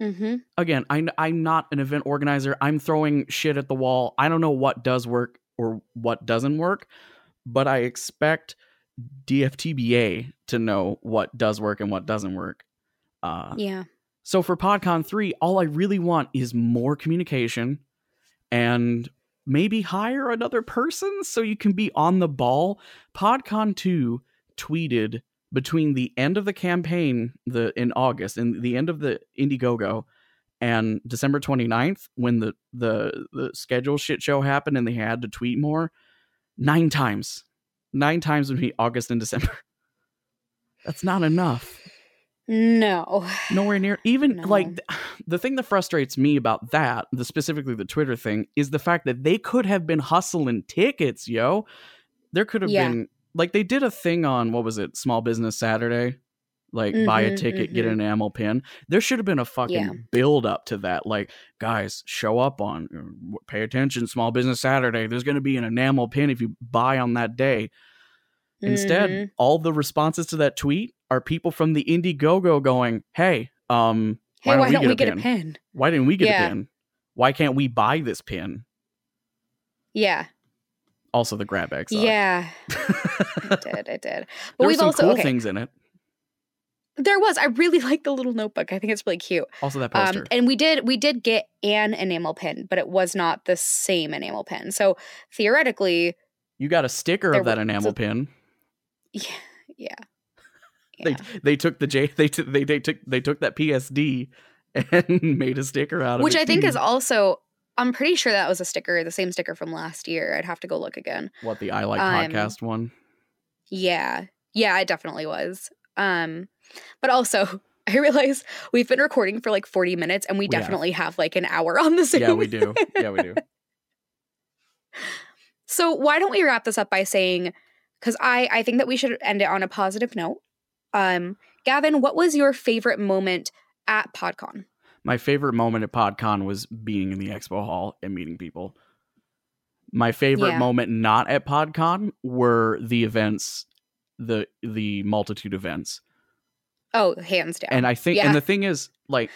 hmm
again, I, I'm not an event organizer. I'm throwing shit at the wall. I don't know what does work or what doesn't work, but I expect DFTBA to know what does work and what doesn't work. Uh,
Yeah.
so for PodCon 3, all I really want is more communication and maybe hire another person so you can be on the ball. PodCon 2 tweeted between the end of the campaign the in August and the end of the Indiegogo and December 29th when the the the schedule shit show happened and they had to tweet more nine times. Nine times between August and December. That's not enough.
No.
Nowhere near even
No.
like th- the thing that frustrates me about that, the specifically the Twitter thing, is the fact that they could have been hustling tickets, yo. There could have
Yeah.
been like they did a thing on what was it, Small Business Saturday? Like buy a
Mhm,
ticket, get
mhm.
an enamel pin. There should have been a fucking
Yeah.
build up to that. Like, guys, show up on uh, pay attention, Small Business Saturday. There's gonna be an enamel pin if you buy on that day. Instead,
Mhm.
all the responses to that tweet are people from the Indiegogo going, "Hey, um,
Hey, why, don't we get,
pin?
a pin?
Why didn't we get
Yeah.
a pin? Why can't we buy this pin?"
Yeah.
Also, the grab bag. sucked.
Yeah. It did. It did. But
there were
we've
some
also
cool
okay.
things in it.
There was. I really like the little notebook. I think it's really cute.
Also, that poster.
Um, and we did we did get an enamel pin, but it was not the same enamel pin. So theoretically,
you got a sticker of that
were-
enamel
so-
pin.
yeah, yeah.
They
yeah.
they took the J they t- they they took they took that PSD and made a sticker out of
Which
it.
Which I think is also. I'm pretty sure that was a sticker, the same sticker from last year. I'd have to go look again.
what the I like
um,
podcast one.
Yeah. Yeah, it definitely was. Um, but also I realize we've been recording for like 40 minutes and we,
We have.
definitely have. like an hour on the Zoom.
Yeah, we do. Yeah, we do.
So why don't we wrap this up by saying because I, I think that we should end it on a positive note. Um, Gavin, what was your favorite moment at PodCon?
My favorite moment at PodCon was being in the expo hall and meeting people. My favorite
Yeah.
moment not at PodCon were the events, the the multitude events.
Oh, hands down.
And I think
Yeah.
and the thing is like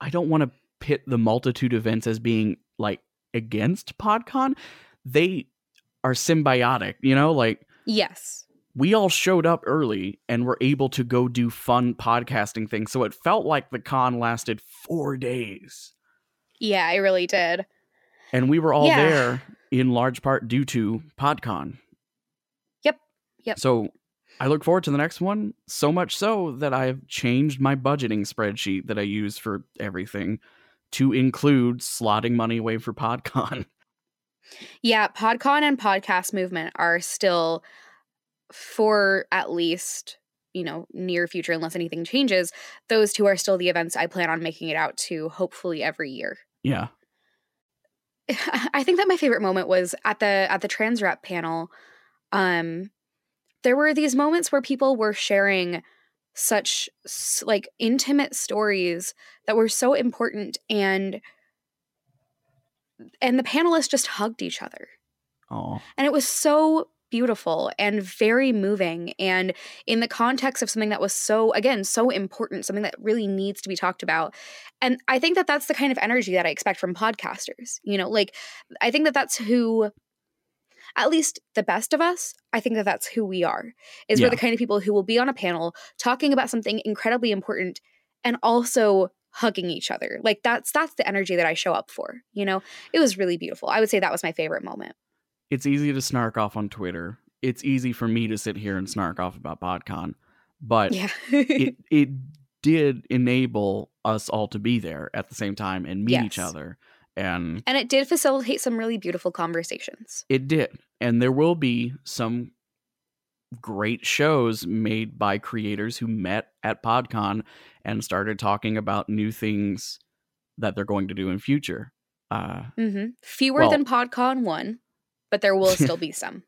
I don't want to pit the multitude events as being like against PodCon. They are symbiotic, you know, like
yes.
We all showed up early and were able to go do fun podcasting things. So it felt like the con lasted 4 days.
Yeah, I really did.
And we were all
Yeah.
there in large part due to PodCon.
Yep. Yep.
So I look forward to the next one so much so that I've changed my budgeting spreadsheet that I use for everything to include slotting money away for PodCon.
Yeah, PodCon and podcast movement are still for at least, you know, near future unless anything changes. Those two are still the events I plan on making it out to hopefully every year.
Yeah.
I think that my favorite moment was at the at the trans rep panel. Um, there were these moments where people were sharing such like intimate stories that were so important, and and the panelists just hugged each other,
Oh.
and it was so beautiful and very moving and in the context of something that was so again so important something that really needs to be talked about and i think that that's the kind of energy that i expect from podcasters you know like i think that that's who at least the best of us i think that that's who we are is
Yeah.
we're the kind of people who will be on a panel talking about something incredibly important and also hugging each other like that's that's the energy that i show up for you know? It was really beautiful. I would say that was my favorite moment
It's easy to snark off on Twitter. It's easy for me to sit here and snark off about PodCon. But
yeah
it it did enable us all to be there at the same time and meet each other. And
And it did facilitate some really beautiful conversations.
It did. And there will be some great shows made by creators who met at PodCon and started talking about new things that they're going to do in future. Uh,
hmm Fewer
Well-
than PodCon 1, but there will still be some.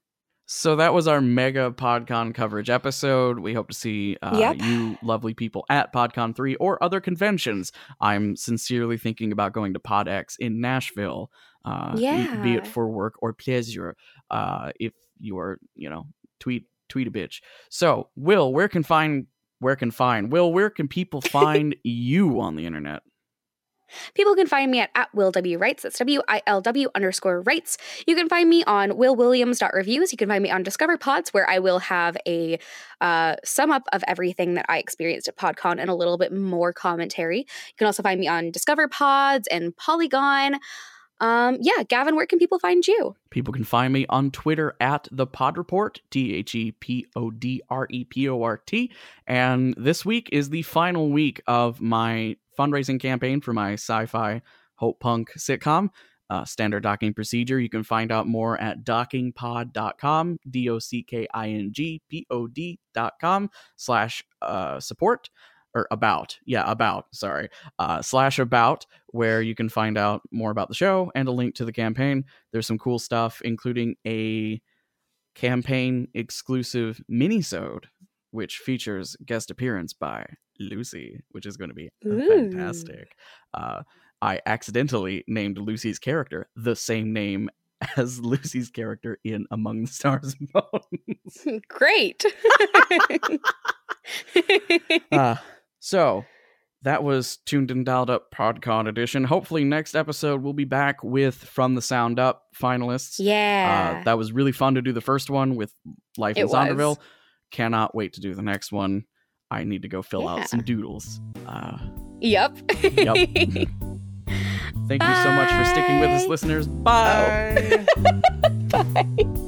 so that was our mega PodCon coverage episode. We hope to see uh,
Yep.
you lovely people at PodCon 3 or other conventions. I'm sincerely thinking about going to PodX in Nashville, uh, be- be it for work or pleasure. Uh, if you are, you know, tweet tweet a bitch. So, Will, where can find where can find Will? Where can people find you on the internet?
People can find me at, at Will W. Writes. That's W I L W underscore Writes. You can find me on willwilliams.reviews. You can find me on Discover Pods, where I will have a uh, sum up of everything that I experienced at PodCon and a little bit more commentary. You can also find me on Discover Pods and Polygon. Um, yeah, Gavin, where can people find you?
People can find me on Twitter at the Pod Report, T H E P O D R E P O R T. And this week is the final week of my fundraising campaign for my sci fi hope punk sitcom. Uh, standard docking procedure. You can find out more at dockingpod.com, D O C K I N G P O D.com slash uh, support or about. Yeah, about. Sorry. Uh, slash about, where you can find out more about the show and a link to the campaign. There's some cool stuff, including a campaign exclusive minisode, which features guest appearance by Lucy, which is going to be
Ooh.
fantastic. Uh, I accidentally named Lucy's character the same name as Lucy's character in Among the Stars and Bones.
Great.
Uh, so that was tuned and dialed up PodCon edition. Hopefully, next episode we'll be back with From the Sound Up finalists.
yeah.
Uh, that was really fun to do the first one with Life in
It was.
Zonderville. Cannot wait to do the next one. I need to go fill
Yeah.
out some doodles. Uh,
yep.
Yep. thank you so much for sticking with us, listeners.
Bye.
listeners. Bye.